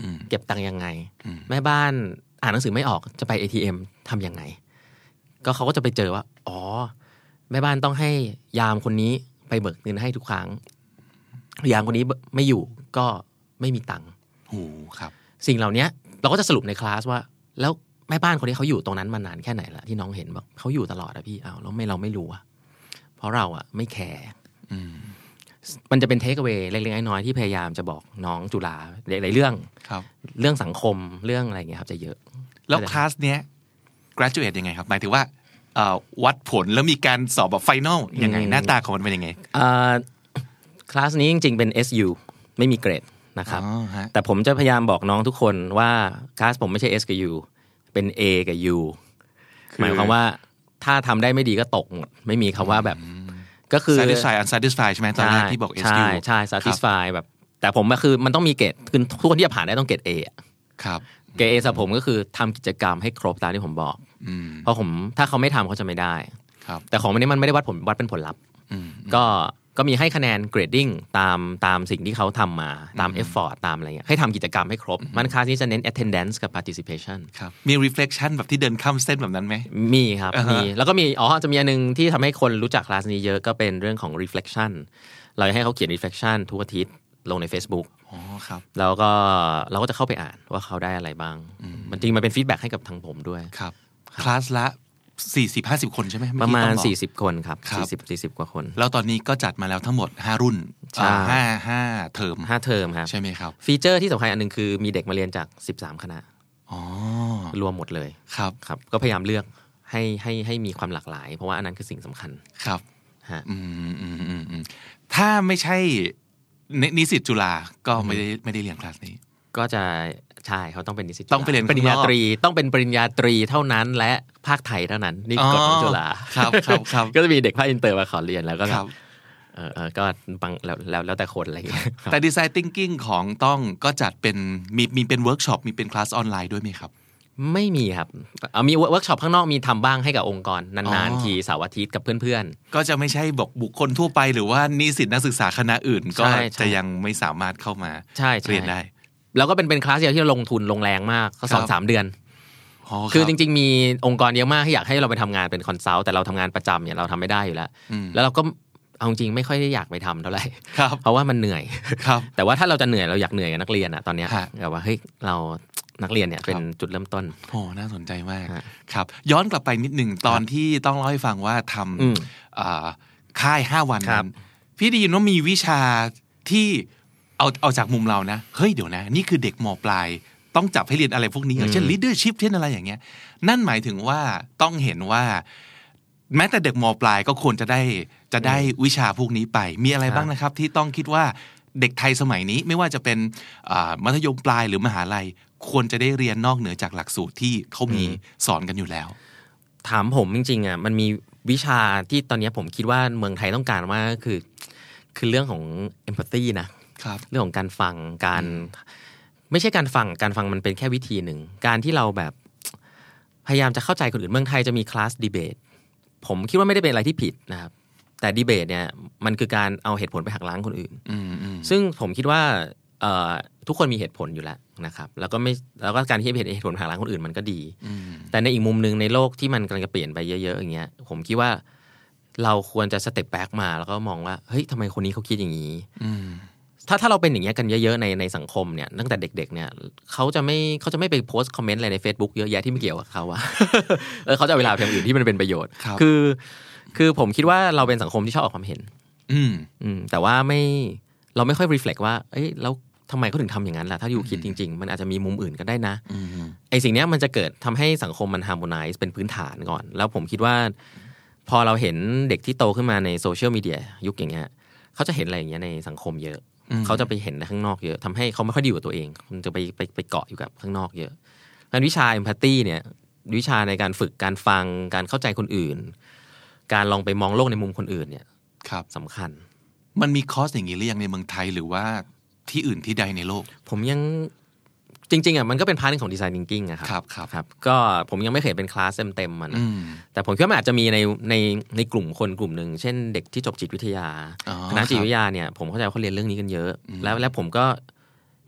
อืมเก็บตังค์ยังไงอืมแม่บ้านอ่านหนังสือไม่ออกจะไป ATM ทำยังไง ก็เขาก็จะไปเจอว่า อ๋อ แม่บ้านต้องให้ยามคนนี้ไปเบิกเงินให้ทุกครั้ง ยามคนนี้ไม่อยู่ก็ไม่มีตังค์โอ้ครับ สิ่งเหล่านี้เราก็จะสรุปในคลาสว่า แล้วแม่บ้านคนนี้เขาอยู่ตรงนั้นมานานแค่ไหนละที่น้องเห็นบอกเขาอยู่ตลอดอะพี่อ้าวแล้วไม่เราไม่รู้อะเพราะเราอะไม่แคร์อืมมันจะเป็น takeaway เล็กๆน้อยๆที่พยายามจะบอกน้องจุฬาหลายๆเรื่อง ครับ เรื่องสังคมเรื่องอะไรเงี้ยครับ จะเยอะ แล้วคลาสเนี้ย graduate ยังไงครับหมายถึงว่าเอ่อวัดผลแล้วมีการสอบแบบ final ยังไงอืมหน้าตาของมันเป็นยังไงอ่าคลาสนี้จริงๆเป็น SU ไม่มีเกรดนะครับอ๋อฮะแต่ผมจะพยายามบอกน้องทุกคนว่าคลาสผมไม่ใช่ S กับ U เป็น A กับ U คือหมายความว่าถ้าทำได้ไม่ดีก็ตกหมดไม่มีคำว่าแบบ ก็คือ satisfy unsatisfy ใช่ไหมตอนแรกที่บอกใช่ SU ใช่ satisfy แบบ แต่ผมก็คือมันต้องมีเกรดคือทุกคนที่จะผ่านได้ต้องเกรด A อะครับ เกรด A สำหรับผมก็คือทำกิจกรรมให้ครบตามที่ผมบอกอืมเพราะผมถ้าเขาไม่ทำเขาจะไม่ได้ครับแต่ของวันนี้มันไม่ได้วัดผลวัดเป็นผลลัพธ์อืมก็ก็มีให้คะแนนเกรดดิ้งตามตามสิ่งที่เขาทำมาตาม effort ตามอะไรเงี้ยให้ทำกิจกรรมให้ครบ มันคลาสนี้จะเน้น attendance กับ participation ครับมี reflection แบบที่เดินข้ามเส้นแบบนั้นไหมมีครับอ่าฮะมีแล้วก็มีอ๋อจะมีอันหนึงที่ทำให้คนรู้จักคลาสนี้เยอะก็เป็นเรื่องของ reflection เราจะให้เขาเขียน reflection ทุกอาทิตย์ ลงใน Facebook อ๋อครับแล้วก็เราก็จะเข้าไปอ่านว่าเขาได้อะไรบ้าง มันจริงมันเป็น feedback ให้กับทางผมด้วยครับคลาสละ40 50คนใช่ไหมเอกี้ประมาณต้องบอก40คนครับครับ40 40กว่าคน แล้วตอนนี้ก็จัดมาแล้วทั้งหมด5รุ่นใช่อ่าห้าห้าเทอมห้าเทอมครับใช่ไหมครับ feature ที่สำคัญอันหนึ่งคือมีเด็กมาเรียนจาก13คณะอ๋อรวมหมดเลยครับครับ ก็พยายามเลือกให้ให้ให้มีความหลากหลาย เพราะว่าอันนั้นคือสิ่งสำคัญครับฮะอืมอืมอืมอืมถ้าไม่ใช่ นินิสิตจุฬาก็ไม่ได้ไม่ได้เรียนคลาสนี้ ก็จะใช่เขาต้องเป็นนิสิตต้องไปเรียนปริญญาข้างนอกตรี ต้องเป็นปริญญาตรีเท่านั้น และภาคไทยเท่านั้นนี่กฎของจุฬาครับครับครับก็จะมีเด็กภาคอินเตอร์มาขอเรียนแล้วก็ครับเออเออก็บางแล้วแล้วแล้วแต่คนอะไรอย่างเงี้ยครับแต่ design thinking ของต้องก็จัดเป็นมีมีเป็นเวิร์กช็อปมีเป็นคลาสออนไลน์ด้วยไหมครับ ไม่มีครับเอามีเวิร์กช็อปข้างนอกมีทำบ้างให้กับองค์กรอ๋นานอๆทีเสาร์อาทิตย์กับเพื่อนก็จะไม่ใช่บอกบุคคลทั่วไปหรือว่านิสิตนักศึกษาคณะอื่น ก็ใช่ใช่จะยังไม่สามารถเข้ามาๆใช่ใช่เรียนได้ แล้วก็เป็นเป็นคลาสเดียวที่เราลงทุนลงแรงมากก็สอนครับสามเดือนอ๋อคือจริง ๆ มีองค์กรเยอะมากที่อยากให้เราไปทำงานเป็น consult แต่เราทำงานประจำเนี่ยเราทำไม่ได้อยู่แล้วอืมแล้วเราก็เอาจริงๆไม่ค่อยได้อยากไปทำเท่าไหร่ครับเพราะว่ามันเหนื่อยครับแต่ว่าถ้าเราจะเหนื่อยเราอยากเหนื่อยกับนักเรียนอะตอนเนี้ยฮะแบบว่าเฮ้ยเรา นักเรียนเนี่ยเป็นครับจุดเริ่มต้นโอ้น่าสนใจมากฮะครับ ย้อนกลับไปนิดหนึ่งตอนที่ต้องเล่าให้ฟังว่าทำอืมอ่าค่ายห้าวันครันั้บนพี่ได้ยินว่ามีวิชาที่เอาเอาจากมุมเรานะ เฮ้ยเดี๋ยวนะ นี่คือเด็กมปลาย ต้องจับให้เรียนอะไรพวกนี้อย่างเช่น leadership เช่นอะไรอย่างเงี้ย นั่นหมายถึงว่าต้องเห็นว่า แม้แต่เด็กมปลายก็ควรจะได้จะได้วิชาพวกนี้ไป มีอะไรบ้างนะครับ ที่ต้องคิดว่าเด็กไทยสมัยนี้ไม่ว่าจะเป็นอ่ามัธยมปลายหรือมหาลัย ควรจะได้เรียนนอกเหนือจากหลักสูตรที่เขามีสอนกันอยู่แล้ว ถามผมจริงๆอะมันมีวิชาที่ตอนเนี้ยผมคิดว่าเมืองไทยต้องการมากก็คือ คือเรื่องของ empathy นะครับเรื่องของการฟังการไม่ใช่การฟังการฟังมันเป็นแค่วิธีหนึ่ง การที่เราแบบพยายามจะเข้าใจคนอื่นเมืองไทยจะมีคลาสดีเบตผมคิดว่าไม่ได้เป็นอะไรที่ผิดนะครับ แต่ดีเบตเนี่ยมันคือการเอาเหตุผลไปหักล้างคนอื่นอืมอืมซึ่งผมคิดว่าเอ่อ ทุกคนมีเหตุผลอยู่แล้วนะครับ แล้วก็ไม่แล้วก็การที่เหตุเหตุผลหักล้างคนอื่นมันก็ดีอืมแต่ในอีกมุมหนึ่งในโลกที่มันกำลังจะเปลี่ยนไปเยอะ ๆ อย่างเงี้ย ผมคิดว่าเราควรจะ step back มาแล้วก็มองว่าเฮ้ยทำไมคนนี้เขาคิดอย่างนี้อืมถ้าถ้าเราเป็นอย่างเงี้ยกันเยอะๆในในสังคมเนี่ยตั้งแต่เด็ก ๆ เนี่ยเขาจะไม่เขาจะไม่ไปโพสต์คอมเมนต์อะไรใน Facebook เยอะแยะที่ไม่เกี่ยวกับเขาอะเออเขาจะเอาเวลาไปทำอย่างอื่นที่มันเป็นประโยชน์ครับคือ คือผมคิดว่าเราเป็นสังคมที่ชอบออกความเห็น อืมอืมแต่ว่าไม่เราไม่ค่อย reflect ว่า เอ้ยแล้ว ทำไมเขาถึงทำอย่างนั้นล่ะ ถ้าอยู่คิดจริง ๆ มันอาจจะมีมุมอื่นก็ได้นะอืมไอสิ่งเนี้ยมันจะเกิดทำให้สังคมมัน harmonize เป็นพื้นฐานก่อน แล้วผมคิดว่า พอเราเห็นเด็กที่โตขึ้นมาในโซเชียลมีเดียยุคอย่างเงี้ยเขาจะเห็นอะไรอย่างเงี้ยในสังคมเยอะอืมเขาจะไปเห็นในข้างนอกเยอะทำให้เขาไม่ค่อยดีอยู่กับตัวเองมันจะไปไปไปเกาะอยู่กับข้างนอกเยอะงานวิชา empathy เนี่ย วิชาในการฝึกการฟังการเข้าใจคนอื่น การลองไปมองโลกในมุมคนอื่นเนี่ยครับสำคัญ มันมีคอร์สอย่างนี้หรือยังในเมืองไทยหรือว่า ที่อื่นที่ใดในโลก ผมยังจริงๆอะมันก็เป็นพาร์ทหนึงของดีไซน์ thinking อะครัครับครับครับก็ผมยังไม่เคยเห็นเป็นคลาสเต็มๆมันอืมแต่ผมคิดว่ามันอาจจะมีในในในกลุ่มคนกลุ่มหนึ่งเช่นเด็กที่จบจิตวิทยาอ๋อคณะจิตครับวิทยาเนี่ยผมเข้าใจว่าเขาเรียนเรื่องนี้กันเยอะ แล้วแล้วผมก็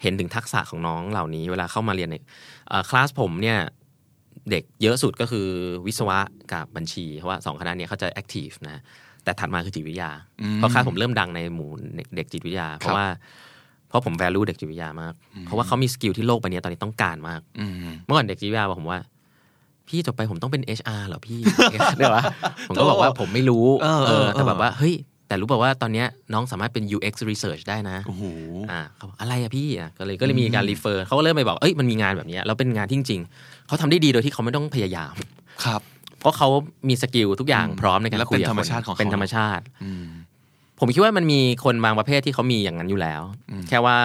เห็นถึงทักษะของน้องเหล่านี้ เวลาเข้ามาเรียนในเอ่อคลาสผมเนี่ยเด็กเยอะสุดก็คือวิศวะกับบัญชีเพราะว่าสองคณะเนี้ยเขาจะ active นะแต่ถัดมาคือจิตวิทยาอืมเพราะคลาสผมเริ่มดังในหมู่เด็กจิตวิทยา เพครับเพ ราะผม value เด็กจิตวิทยามาก เพราะว่าเขามี skill ที่โลกใบนี้ตอนนี้ต้องการมากอืมเมื่อก่อนเด็กจิตวิทยาบอกผมว่า พี่จบไปผมต้องเป็น HR เหรอพี่เดี๋ยววะผมก็บอกว่าผมไม่รู้เออเออแต่แบบว่าเฮ้ยแต่รู้ป่าวว่าตอนเนี้ยน้องสามารถเป็น UX research ได้นะโอ้โหอ่าเขาบอกอะไรอะพี่อะก็เลยก็เลยมีการ refer เขาก็เริ่มไปบอกเอ้ยมันมีงานแบบเนี้ยแล้วเป็นงานที่จริงๆเขาทำได้ดีโดยที่เขาไม่ต้องพยายามครับ เพราะเขามี skill ทุกอย่างพร้อมในการแล้วคุยกับคนเป็นธรรมชาติของเขาเป็นธรรมชาติอืม ผมคิดว่ามันมีคนบางประเภทที่เขามีอย่างนั้นอยู่แล้ว แค่ว่า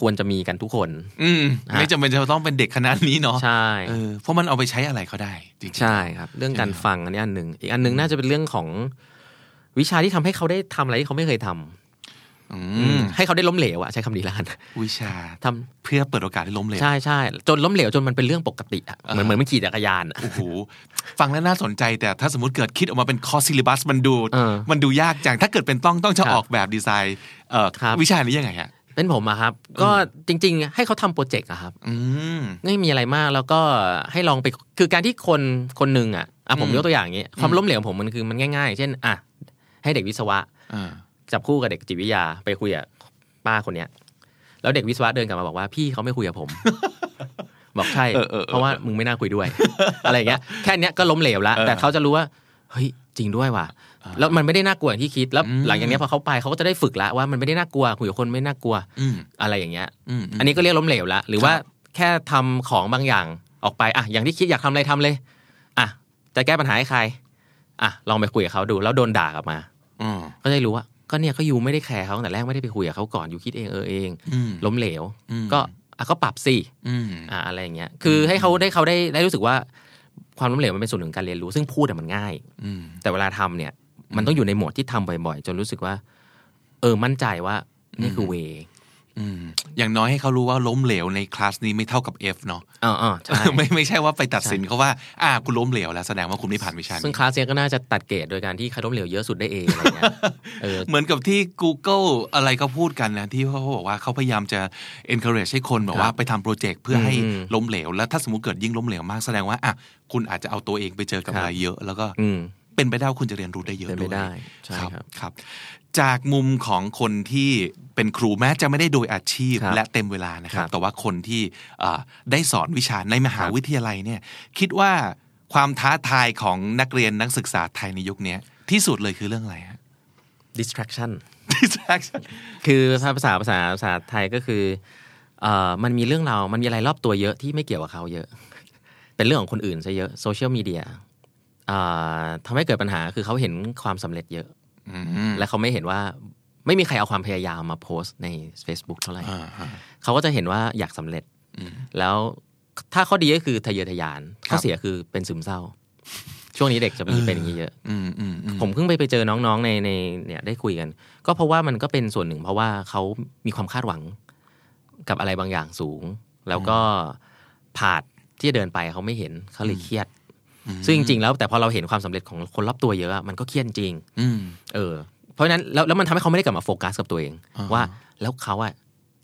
ควรจะมีกันทุกคน อืมฮะไม่จำเป็นจะต้องเป็นเด็กคณะนี้เนาะใช่เออเพราะมันเอาไปใช้อะไรก็ได้จริงๆใช่ครับ เรื่องการใช่ไหมครับฟังอันนี้อันหนึ่งอีกอันหนึ่งน่าจะเป็นเรื่องของวิชาที่ทำให้เขาได้ทำอะไรที่เขาไม่เคยทำอือืม ให้เขาได้ล้มเหลวอะใช้คำนี้แล้วกันวิชาทำเพื่อเปิดโอกาสให้ล้มเหลวใช่ใช่จนล้มเหลวจนมันเป็นเรื่องปกติอะเหมือนอ่าเหมือนมันขี่จักรยานอะโอ้โหฟังแล้วน่าสนใจ แต่ถ้าสมมติเกิดคิดออกมาเป็น course syllabus มันดูเออมันดูยากจังถ้าเกิดเป็นต้องต้องจะครับออกแบบดีไซน์เอ่อครับวิชานี้ยังไงฮะเป็นผมอะครับ ก็จริง ๆ ให้เขาทำโปรเจกต์อะครับอืมไม่มีอะไรมากแล้วก็ให้ลองไปคือการที่คนคนหนึ่งอะอะผมอืมยกตัวอย่างอย่างนี้ ความล้มเหลวของผมมันคือมันง่าย ๆ เช่นอะให้เด็กวิศวะอ่า จับคู่กับเด็กจิตวิทยาไปคุยกับป้าคนเนี้ย แล้วเด็กวิศวะเดินกลับมาบอกว่าพี่เขาไม่คุยกับผม บอกใช่เออเออเออเพราะว่ามึงไม่น่าคุยด้วย อะไรอย่างเงี้ยแค่เนี้ยก็ล้มเหลวแล้วเออแต่เขาจะรู้ว่าเฮ้ยจริงด้วยว่ะแล้วมันไม่ได้น่ากลัวอย่างที่คิดแล้วอืมหลังจากเนี้ยพอเขาไปเขาก็จะได้ฝึกแล้วว่ามันไม่ได้น่ากลัวคุยกับคนไม่น่ากลัวอืมอะไรอย่างเงี้ยอืมอันนี้ก็เรียกล้มเหลวแล้วหรือว่าครับแค่ทำของบางอย่างออกไปอะอย่างที่คิดอยากทำอะไรทำเลยอะจะแก้ปัญหาให้ใครอะลองไปคุยกับเขาดูแล้วโดนด่ากลับมาอืมก็จะรู้ว่า ก็เนี่ยก็ยูไม่ได้แคร์เขาตั้งแต่แรกไม่ได้ไปคุยกับเขาก่อนยูคิดเองเออเองอืมล้มเหลวอืมก็อะก็ปรับสิอืมอะอะไรอย่างเงี้ยคือให้เขาได้เขาได้ได้รู้สึกว่า ความล้มเหลวมันเป็นส่วนหนึ่งของการเรียนรู้ ซึ่งพูดอะมันง่ายอืมแต่เวลาทำเนี่ย มันต้องอยู่ในโหมดที่ทำบ่อย ๆ จนรู้สึกว่า เออมั่นใจว่านี่คือเว อืมอย่างน้อยให้เขารู้ว่าล้มเหลวในคลาสนี้ไม่เท่ากับ F เนาะอ๋ออ๋อใช่ไม่ไม่ใช่ว่าไปตัดสินเขาว่า อ่าคุณล้มเหลวแล้วแสดงว่าคุณไม่ผ่านวิชาซึ่งนี้คลาสเนี้ยก็น่าจะตัดเกรดโดยการที่ใครล้มเหลวเยอะสุดได้เองอะไรเงี้ยเออเหมือนกับที่ Google อะไรเขาพูดกันนะที่เขาบอกว่าเขาพยายามจะ encourage ให้คนแบบว่าไปทำโปรเจกต์เพื่อให้อืมล้มเหลว แล้วถ้าสมมติเกิดยิ่งล้มเหลวมากแสดงว่าอะคุณอาจจะเอาตัวเองไปเจอกับครับอะไรเยอะแล้วก็อืม เป็นไปได้ว่าคุณจะเรียนรู้ได้เยอะเป็นไปด้วยได้ใช่ครับครับครับ จากมุมของคนที่เป็นครูแม้จะไม่ได้โดยอาชีพครับและเต็มเวลานะครับครับแต่ว่าคนที่อ่าได้สอนวิชาในมหาวิทยาลัยเนี่ย คิดว่าความท้าทายของนักเรียนนักศึกษาไทยในยุคนี้ที่สุดเลยคือเรื่องอะไรฮะ distraction distraction คือภาษาภาษาภาษาไทยก็คือเอ่อมันมีเรื่องราวมันมีอะไรรอบตัวเยอะที่ไม่เกี่ยวกับเขาเยอะ เป็นเรื่องของคนอื่นซะเยอะโซเชียลมีเดีย ทำให้เกิดปัญหาคือเขาเห็นความสำเร็จเยอะอืมและเขาไม่เห็นว่าไม่มีใครเอาความพยายามมาโพสต์ใน Facebook เท่าไหร่อ่าฮะเขาก็จะเห็นว่าอยากสำเร็จอืมแล้วถ้าข้อดีก็คือทะเยอทะยานครับข้อเสียคือเป็นซึมเศร้า ช่วงนี้เด็กจะมีเป็นอย่างนี้เยอะอืมอืมอืมผมเพิ่งไปไปเจอน้องๆในในเนี่ยได้คุยกัน ก็เพราะว่ามันก็เป็นส่วนหนึ่ง เพราะว่าเขามีความคาดหวังกับอะไรบางอย่างสูง แล้วก็ผาดที่จะเดินไปเขาไม่เห็นเขาเลยเครียด ซึ่งจริงๆแล้วแต่พอเราเห็นความสำเร็จของคนรอบตัวเยอะอะมันก็เครียดจริงอืมเออ เพราะฉะนั้นแล้วแล้วมันทำให้เขาไม่ได้กลับมาโฟกัสกับตัวเองอ่าฮะว่าแล้วเขาอะ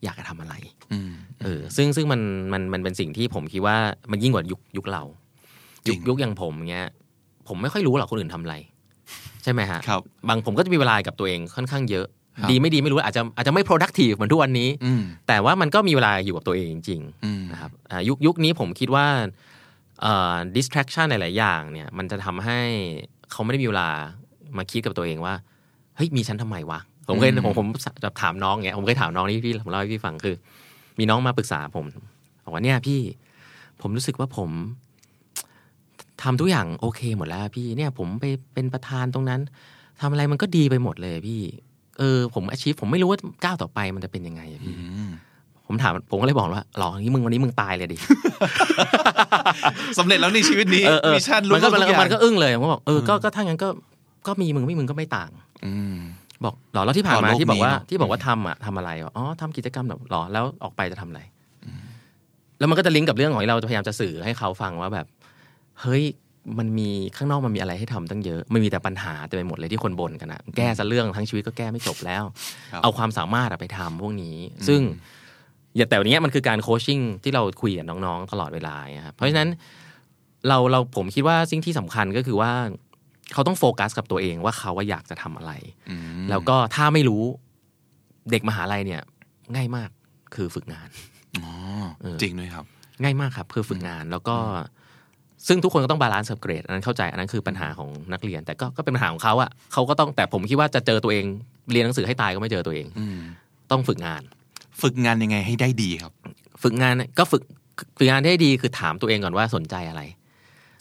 อยากจะทำอะไรอืมเออ ซึ่งซึ่งมันมันมันเป็นสิ่งที่ผมคิดว่ามันยิ่งกว่ายุคยุคเรา ยุคจริงยุคอย่างผมเงี้ย ผมไม่ค่อยรู้หรอกคนอื่นทำอะไร ใช่ไหมฮะครับบางผมก็จะมีเวลากับตัวเองค่อนข้างเยอะครับดีไม่ดีไม่รู้อาจจะอาจจะไม่ productive เหมือนทุกวันนี้อืมแต่ว่ามันก็มีเวลาอยู่กับตัวเองจริงอืมๆนะครับอ่ายุคยุคนี้ผมคิดว่าเอ่อ distraction หลาย ๆ อย่างเนี่ย มันจะทำให้เขาไม่ได้มีเวลามาคิดกับตัวเองว่า เฮ้ย มีฉันทำไมวะ ผมเคยอืมผมผมจะถามน้องเงี้ย ผมเคยถามน้องที่พี่ผมเล่าให้พี่ฟังคือ มีน้องมาปรึกษาผมบอกว่าเนี่ยพี่ ผมรู้สึกว่าผมทำทุกอย่างโอเคหมดแล้วพี่ เนี่ย ผมไปเป็นประธานตรงนั้นทำอะไรมันก็ดีไปหมดเลยพี่ เออ ผมอาชีพผมไม่รู้ว่าก้าวต่อไปมันจะเป็นยังไงอะพี่อืม ผมถามผมก็เลยบอกว่าหรอนี่มึงวันนี้มึงตายเลยดิสำเร็จแล้วในชีวิตนี้เออเออมิชชั่นรู้มันก็ทุมันกก็อย่างมันก็อึ้งเลยผมก็บอกเออก็ก็ถ้างั้นก็ก็มีมึงไม่มึงก็ไม่ต่าง อืมบอกหรอแล้วที่ผ่านมาต่อโลกที่บอกว่านี้เนอะที่บอกว่าทำอะทำอะไรวะอ๋อทำกิจกรรมแบบหรอแล้วออกไปจะทำอะไรแล้วมันก็จะลิงก์กับเรื่องของที่เราจะพยายามจะสื่อให้เขาฟังว่าแบบ เฮ้ยมันมีข้างนอกมันมีอะไรให้ทำตั้งเยอะไม่มีแต่ปัญหาเต็มไปหมดเลยที่คนบ่นกันอะแก้ซะเรื่องทั้งชีวิตก็แก้ไม่จบแล้วครับเอาความสามารถอะไปทำพวกนี้ ซึ่ง อย่าแต่วันนี้มันคือการโคชชิ่งที่เราคุยกับน้องๆ ตลอดเวลาไงครับเพราะฉะนั้นเราเราผมคิดว่าสิ่งที่สำคัญก็คือว่าเขาต้องโฟกัสกับตัวเองว่าเขาว่าอยากจะทำอะไรอืมแล้วก็ถ้าไม่รู้เด็กมหาลัยเนี่ย ง่ายมากคือฝึกงานอ๋อเออจริงด้วยครับ ง่ายมากครับคือฝึกงานแล้วก็ ซึ่งทุกคนก็ต้อง balance กับเกรดอันนั้นเข้าใจอันนั้นคือปัญหาของนักเรียน แต่ก็ก็เป็นปัญหาของเขาอะเขาก็ต้องแต่ผมคิดว่าจะเจอตัวเองเรียนหนังสือให้ตายก็ไม่เจอตัวเองอืมต้องฝึกงาน ฝึกงานยังไงให้ได้ดีครับ ฝึกงานก็ฝึกฝึกงานได้ดีคือถามตัวเองก่อนว่าสนใจอะไร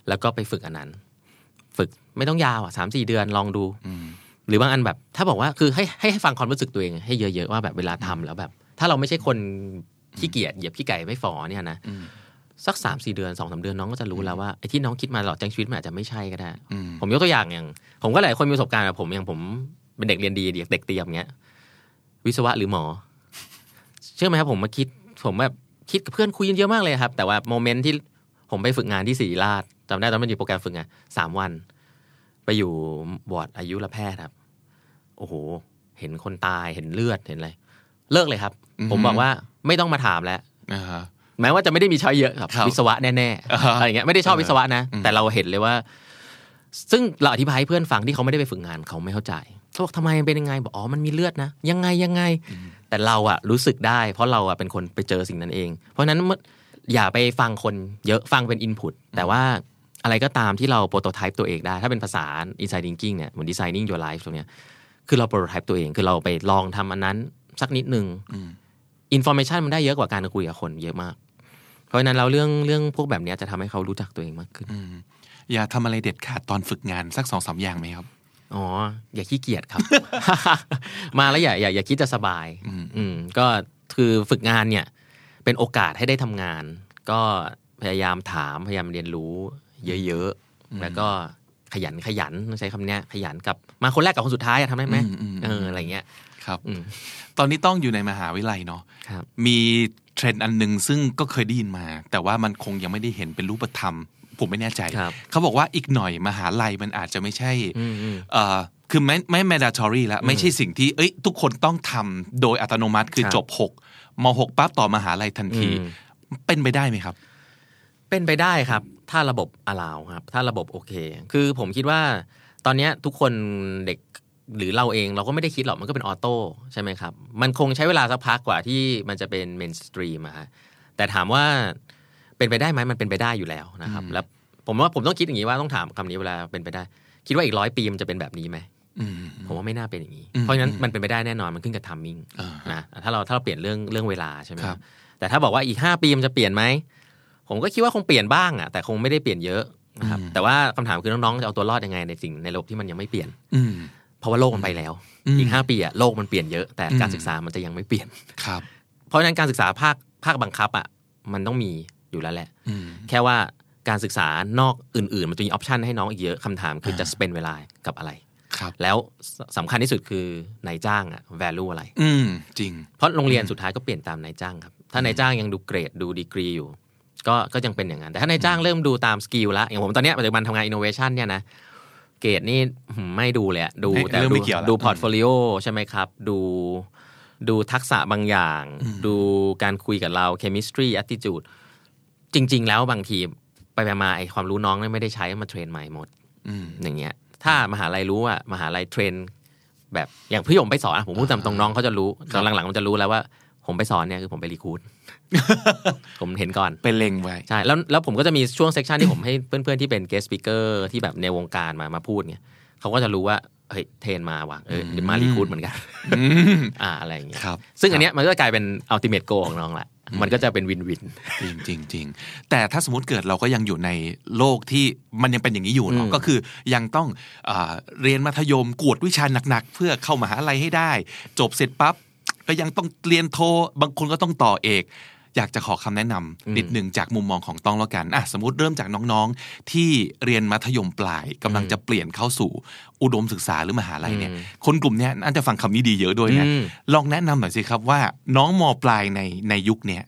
แล้วก็ไปฝึกอันนั้น ฝึกไม่ต้องยาวอะสามสี่เดือนลองดูอืมหรือบางอันแบบ ถ้าบอกว่าคือให้ให้ให้ฟังความรู้สึกตัวเองให้เยอะๆว่าแบบเวลาทำแล้วแบบ ถ้าเราไม่ใช่คนขี้เกียจเหยียบขี้ไก่ไม่ฝ่อเนี่ยนะอืมสักสามสี่เดือนสองสามเดือนน้องก็จะรู้แล้วว่าไอ้ที่น้องคิดมาตลอดจังชีวิตมันอาจจะไม่ใช่ก็ได้อืมผมยกตัวอย่างอย่าง ผมก็หลายคนมีประสบการณ์แบบผมอย่างผมเป็นเด็กเรียนดีเด็กเด็กเตรียมเงี้ย วิศวะหรือหมอ เชื่อไหมครับผมมาคิดผมแบบคิดกับเพื่อนคุยกันเยอะมากเลยครับ แต่ว่า moment ที่ผมไปฝึกงานที่ศิริราชจำได้ตอนนั้นมันอยู่โปรแกรมฝึกงานสามวัน ไปอยู่บอร์ดอายุรแพทย์ครับ โอ้โห เห็นคนตายเห็นเลือดเห็นอะไรเลิกเลยครับอือฮึผมบอกว่าไม่ต้องมาถามแล้วอ่าฮะแม้ว่าจะไม่ได้มีช้อยเยอะครับครับวิศวะแน่อ่าๆฮะอะไรอย่างเงี้ยไม่ได้ชอบเออวิศวะนะอืมแต่เราเห็นเลยว่า ซึ่งเราอธิบายให้เพื่อนฟังที่เขาไม่ได้ไปฝึกงานเขาไม่เข้าใจเขาบอกทำไมมันเป็นยังไงบอกอ๋อมันมีเลือดนะยังไงยังไง แต่เราอะรู้สึกได้ เพราะเราอะเป็นคนไปเจอสิ่งนั้นเอง เพราะฉะนั้นเมื่อย่าไปฟังคนเยอะฟังเป็นอินพุตแต่ว่าอะไรก็ตามที่เราโปรโตไทป์ตัวเองได้ ถ้าเป็นภาษา Design Thinking เนี่ยเหมือน Designing Your Life ตรงเนี้ยคือเรา prototype ตัวเอง คือเราไปลองทำอันนั้น สักนิดนึง information มันได้เยอะกว่าการคุยกับคนเยอะมาก เพราะฉะนั้นเราเรื่องเรื่องพวกแบบนี้จะทำให้เขารู้จักตัวเองมากขึ้นอืมอย่าทำอะไรเด็ดขาดตอนฝึกงานสักสองสามอย่างไหมครับ อ๋อ อย่าขี้เกียจครับ มาแล้วอย่าอย่าอย่าคิดจะสบาย อืมอืมก็คือฝึกงานเนี่ย เป็นโอกาสให้ได้ทำงาน ก็พยายามถามพยายามเรียนรู้เยอะๆ แล้วก็ขยันขยันต้องใช้คำเนี้ย ขยันกับมาคนแรกกับคนสุดท้ายอะทำได้ไหมอืมอืมเอออะไรเงี้ยครับอืมตอนนี้ต้องอยู่ในมหาวิทยาลัยเนาะครับมีเทรนด์อันหนึ่งซึ่งก็เคยได้ยินมา แต่ว่ามันคงยังไม่ได้เห็นเป็นรูปธรรม ผมไม่แน่ใจครับเขาบอกว่าอีกหน่อยมหาลัยมันอาจจะไม่ใช่อืมอืมเอ่อคือไม่ไม่ mandatory แล้วไม่ใช่สิ่งที่เอ้ยทุกคนต้องทำโดยอัตโนมัติคือครับจบหกม.หกปั๊บต่อมหาลัยทันทีอืมเป็นไปได้ไหมครับ เป็นไปได้ครับ ถ้าระบบ allow ครับ ถ้าระบบโอเค คือผมคิดว่า ตอนเนี้ยทุกคนเด็กหรือเราเองเราก็ไม่ได้คิดหรอกมันก็เป็น auto ใช่ไหมครับ มันคงใช้เวลาสักพักกว่าที่มันจะเป็น mainstream อะฮะแต่ถามว่า เป็นไปได้ไหมมันเป็นไปได้อยู่แล้วนะครับ แล้วผมว่าผมต้องคิดอย่างนี้ว่าต้องถามคำนี้เวลาเป็นไปได้ คิดว่าอีกร้อยปีมันจะเป็นแบบนี้ไหมอืมผมว่าไม่น่าเป็นอย่างนี้อืมเพราะฉะนั้นมันเป็นไปได้แน่นอนมันขึ้นกับทัมมิ่งอ่านะถ้าเราถ้าเราเปลี่ยนเรื่องเรื่องเวลาใช่ไหมครับแต่ถ้าบอกว่าอีกห้าปีมันจะเปลี่ยนไหมผมก็คิดว่าคงเปลี่ยนบ้างอะแต่คงไม่ได้เปลี่ยนเยอะนะครับอืมแต่ว่าคำถามคือน้องๆจะเอาตัวรอดยังไงในสิ่งในระบบที่มันยังไม่เปลี่ยนอืมเพราะว่าโลกมันไปแล้วอืมอีกห้าปีอะโลกมันเปลี่ยนเยอะแต่อืมการศึกษามันจะยังไม่เปลี่ยนครับ เพราะฉะนั้นการศึกษาภาคภาคบังคับอะมันต้องมี อยู่แล้วแหละอืมแค่ว่าการศึกษานอกอื่น ๆ มันจะมี option ให้น้องอีกเยอะคำถามคือจะ spend เวลากับอะไรครับแล้วสำคัญที่สุดคือนายจ้างอะ value อะไร อืมจริง เพราะโรงเรียนสุดท้ายก็เปลี่ยนตามนายจ้างครับ ถ้านายจ้างยังดูเกรดดูดีกรีอยู่ ก็ก็ยังเป็นอย่างนั้น แต่ถ้านายจ้างเริ่มดูตาม skill แล้วอย่างผมตอนเนี้ยปัจจุบันทำงานอินโนเวชันเนี่ยนะเกรดนี่หืมไม่ดูเลยอะดูไม่แต่เริ่มดูไม่เกี่ยวละดู portfolio ใช่ไหมครับ ดูดูทักษะบางอย่าง ดูการคุยกับเรา chemistry attitude จ ริง ๆ แล้วบางทีไปไปมาไอความรู้น้องเนี่ยไม่ได้ใช้มา train ใหม่หมดอืมอย่างเงี้ย ถ้ามหาลัยรู้ว่ามหาลัย train แบบอย่างพี่ผมไปสอนอะผมพูดตามตรงน้องเขาจะรู้ตอนหลังๆมันจะรู้แล้วว่า ผมไปสอนเนี่ยคือผมไป recruit ผมเห็นก่อนเป็นเล็งไว้ใช่แล้วแล้วผมก็จะมีช่วงเซ c ชันที่ผมให้เพื่อนๆที่เป็น guest speaker ที่แบบในวงการมามาพูดเนี่ยเขาก็จะรู้ว่าเฮ้ย train มาว่ะเออเดี๋ยวมา recruit เหมือนกันอืมอ่าอะไรอย่างเงี้ยครับซึ่งอันเนี้ยมันก็จะกลายเป็น ultimate goal ของน้องแหละ มันก็จะเป็นวินวินจริงจริงจริงแต่ถ้าสมมติเกิดเราก็ยังอยู่ในโลกที่มันยังเป็นอย่างนี้อยู่เนาะอืมก็คือยังต้องอาเรียนมัธยมกวดวิชาหนักๆ เพื่อเข้ามหาลัยให้ได้ จบเสร็จปั๊บก็ยังต้องเรียนโทบางคนก็ต้องต่อเอก อยากจะขอคำแนะนำนิดหนึ่งจากมุมมองของต้องแล้วกันอะสมมติเริ่มจากน้องๆ ที่เรียนมัธยมปลายกำลังจะเปลี่ยนเข้าสู่อุดมศึกษาหรือมหาลัยเนี่ยอืมคนกลุ่มเนี้ยน่าจะฟังคำนี้ดีเยอะด้วยนะอืมลองแนะนำหน่อยสิครับว่า น้องม.ปลายในในยุคเนี้ย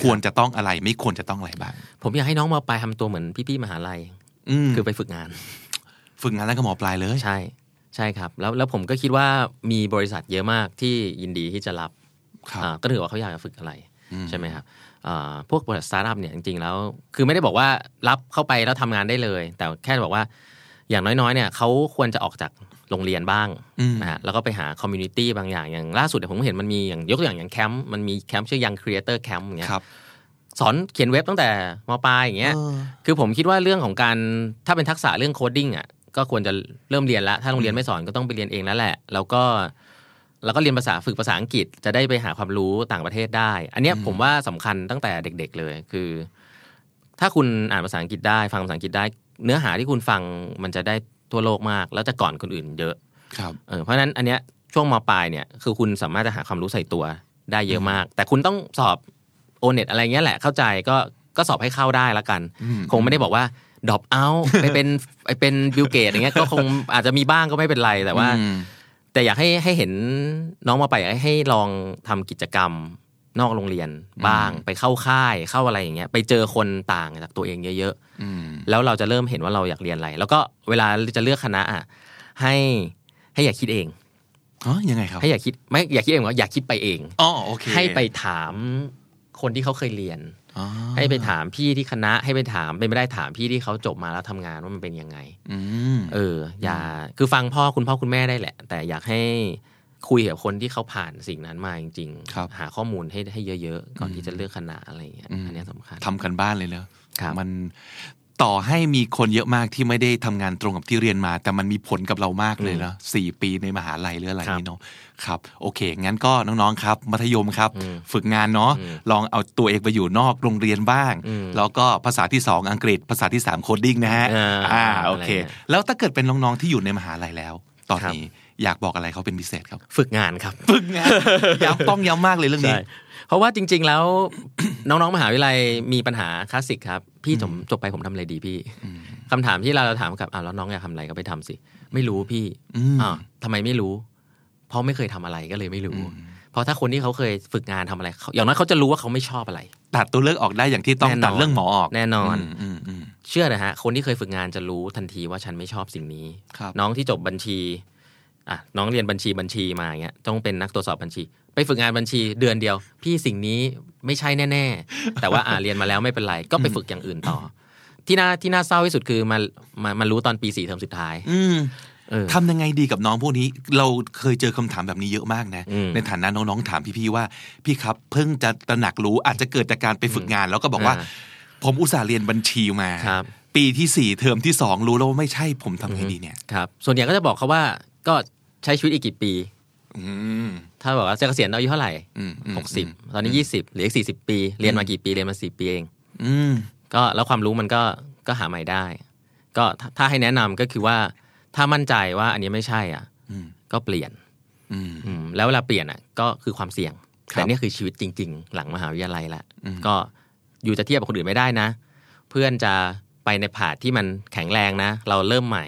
ควรจะต้องอะไรไม่ควรจะต้องอะไรบ้าง ผมอยากให้น้องม.ปลายทำตัวเหมือนพี่ๆมหาลัยอืมคือไปฝึกงาน ฝึกงานแล้วก็หมอปลายเลยใช่ใช่ครับ แล้วแล้วผมก็คิดว่ามีบริษัทเยอะมากที่ยินดีที่จะรับครับอ่าก็ถือว่าเขาอยากจะฝึกอะไร ใช่ไหมครับอ่าพวกบริษัทสตาร์ทอัพเนี่ยจริงๆแล้ว คือไม่ได้บอกว่ารับเข้าไปแล้วทำงานได้เลย แต่แค่บอกว่าอย่างน้อยๆเนี่ยเขาควรจะออกจากโรงเรียนบ้างอืมนะฮะแล้วก็ไปหา community บางอย่างอย่างล่าสุดเนี่ยผมเห็นมันมีอย่างยกตัวอย่างอย่างแคมป์มันมีแคมป์ชื่อ Young Creator Camp อย่างเงี้ยครับสอนเขียนเว็บตั้งแต่ม.ปลายอย่างเงี้ยเออคือผมคิดว่าเรื่องของการถ้าเป็นทักษะเรื่อง coding อะก็ควรจะเริ่มเรียนแล้วถ้าโรงเรียนไม่สอนก็ต้องไปเรียนเองแล้วแหละ แล้วก็ แล้วก็เรียนภาษาฝึกภาษาอังกฤษจะได้ไปหาความรู้ต่างประเทศได้ อันเนี้ยผมว่าสำคัญตั้งแต่เด็ก ๆ เลยคือ ถ้าคุณอ่านภาษาอังกฤษได้ฟังภาษาอังกฤษได้ เนื้อหาที่คุณฟังมันจะได้ทั่วโลกมาก แล้วจะก่อนคนอื่นเยอะครับเออเพราะฉะนั้นอันเนี้ยช่วงม.ปลายเนี่ยคือคุณสามารถจะหาความรู้ใส่ตัวได้เยอะมาก แต่คุณต้องสอบโอเน็ตอะไรเงี้ยแหละเข้าใจก็ก็สอบให้เข้าได้ละกันอืมคงไม่ได้บอกว่า drop out ไปเป็นไปเป็น Bill Gates อย่างเงี้ยก็คงอาจจะมีบ้างก็ไม่เป็นไรแต่ว่าอืม แต่อยากให้ให้เห็นน้องม.ปลายอยากให้ลองทำกิจกรรมนอกโรงเรียนบ้าง ไปเข้าค่ายเข้าอะไรอย่างเงี้ย ไปเจอคนต่างจากตัวเองเยอะอืมๆแล้วเราจะเริ่มเห็นว่าเราอยากเรียนอะไร แล้วก็เวลาจะเลือกคณะอะให้ให้อย่าคิดเองอ๋อยังไงครับให้อย่าคิดไม่อย่าคิดเองว่าอย่าคิดไปเองอ๋อโอเคให้ไปถามคนที่เขาเคยเรียนอ๋อ ให้ไปถามพี่ที่คณะให้ไปถามเป็นไม่ได้ถามพี่ที่เขาจบมาแล้วทำงานว่ามันเป็นยังไงอืมเออ อย่าคือฟังพ่อคุณพ่อคุณแม่ได้แหละ แต่อยากให้คุยกับคนที่เขาผ่านสิ่งนั้นมาจริงครับหาข้อมูลให้ให้เยอะๆ ก่อนที่จะเลือกคณะอะไรอย่างเงี้ยอืมอันเนี้ยสำคัญทำการบ้านเลยเนอะครับมัน ต่อให้มีคนเยอะมากที่ไม่ได้ทำงานตรงกับที่เรียนมา แต่มันมีผลกับเรามากเลยนะสี่ปีในมหาลัยหรืออะไรครับนี่เนาะครับโอเค งั้นก็น้องๆครับ มัธยมครับอืมฝึกงานเนาะอืมลองเอาตัวเองไปอยู่นอกโรงเรียนบ้างอืมแล้วก็ภาษาที่สองอังกฤษ ภาษาที่สาม coding นะฮะอ่าอ่าอะไรโอเคเนี่ยแล้วถ้าเกิดเป็นน้องๆที่อยู่ในมหาลัยแล้ว ตอนครับนี้อยากบอกอะไรเขาเป็นพิเศษครับ ฝึกงานครับ ฝึกงานย้ำต้องย้ำมากเลยเรื่องนี้ใช่ เพราะว่าจริง ๆ แล้วน้องๆมหาวิทยาลัยมีปัญหาคลาสสิกครับ พี่จบจบไปผมทำอะไรดีพี่คำถามที่เราถามกับอ่าแล้วน้องอยากทำอะไรก็ไปทำสิ ไม่รู้พี่อืมอ่าวทำไมไม่รู้ เพราะไม่เคยทำอะไรก็เลยไม่รู้เพราะถ้าคนที่เขาเคยฝึกงานทำอะไรเขาอย่างน้อยเขาจะรู้ว่าเขาไม่ชอบอะไร ตัดตัวเลือกออกได้อย่างที่ต้องแน่นอนตัดเรื่องหมอออกแน่นอนอืมอืมเชื่อนะฮะ คนที่เคยฝึกงานจะรู้ทันทีว่าฉันไม่ชอบสิ่งนี้ครับน้องที่จบบัญชีอะน้องเรียนบัญชีบัญชีมาอย่างเงี้ยต้องเป็นนักตรวจสอบบัญชี ไปฝึกงานบัญชีเดือนเดียว พี่สิ่งนี้ไม่ใช่แน่ ๆ แต่ว่าอ่าเรียนมาแล้วไม่เป็นไร ก็ไปฝึกอย่างอื่นต่อ ที่น่าที่น่าเศร้าที่สุดคือมามามารู้ตอนปีสี่เทอมสุดท้าย อืมเออทำยังไงดีกับน้องพวกนี้ เราเคยเจอคำถามแบบนี้เยอะมากนะอืมในฐานะน้องๆถามพี่ๆว่า พี่ครับเพิ่งจะตระหนักรู้อาจจะเกิดจากการไปฝึกงาน แล้วก็บอกว่าอ่าผมอุตส่าห์เรียนบัญชีมาครับปีที่สี่เทอมที่สองรู้แล้วว่าไม่ใช่ผมทำไงดีเนี่ยครับ ส่วนใหญ่ก็จะบอกเขาว่าก็ใช้ชีวิตอีกกี่ปีอืม ถ้าบอกว่าจะเกษียณอายุเท่าไหร่อืมอืมหกสิบตอนนี้ยี่สิบเหลืออีกสี่สิบปี เรียนมากี่ปีเรียนมาสี่ปีเองอืมก็แล้วความรู้มันก็ก็หาใหม่ได้ ก็ถ้าถ้าให้แนะนำก็คือว่า ถ้ามั่นใจว่าอันนี้ไม่ใช่ อะอืมก็เปลี่ยนอืมอืมแล้วเวลาเปลี่ยนอะ ก็คือความเสี่ยงครับแต่นี่คือชีวิตจริง ๆ หลังมหาวิทยาลัยละอืมก็อยู่จะเทียบกับคนอื่นไม่ได้นะ เพื่อนจะไปในผาดที่มันแข็งแรงนะ เราเริ่มใหม่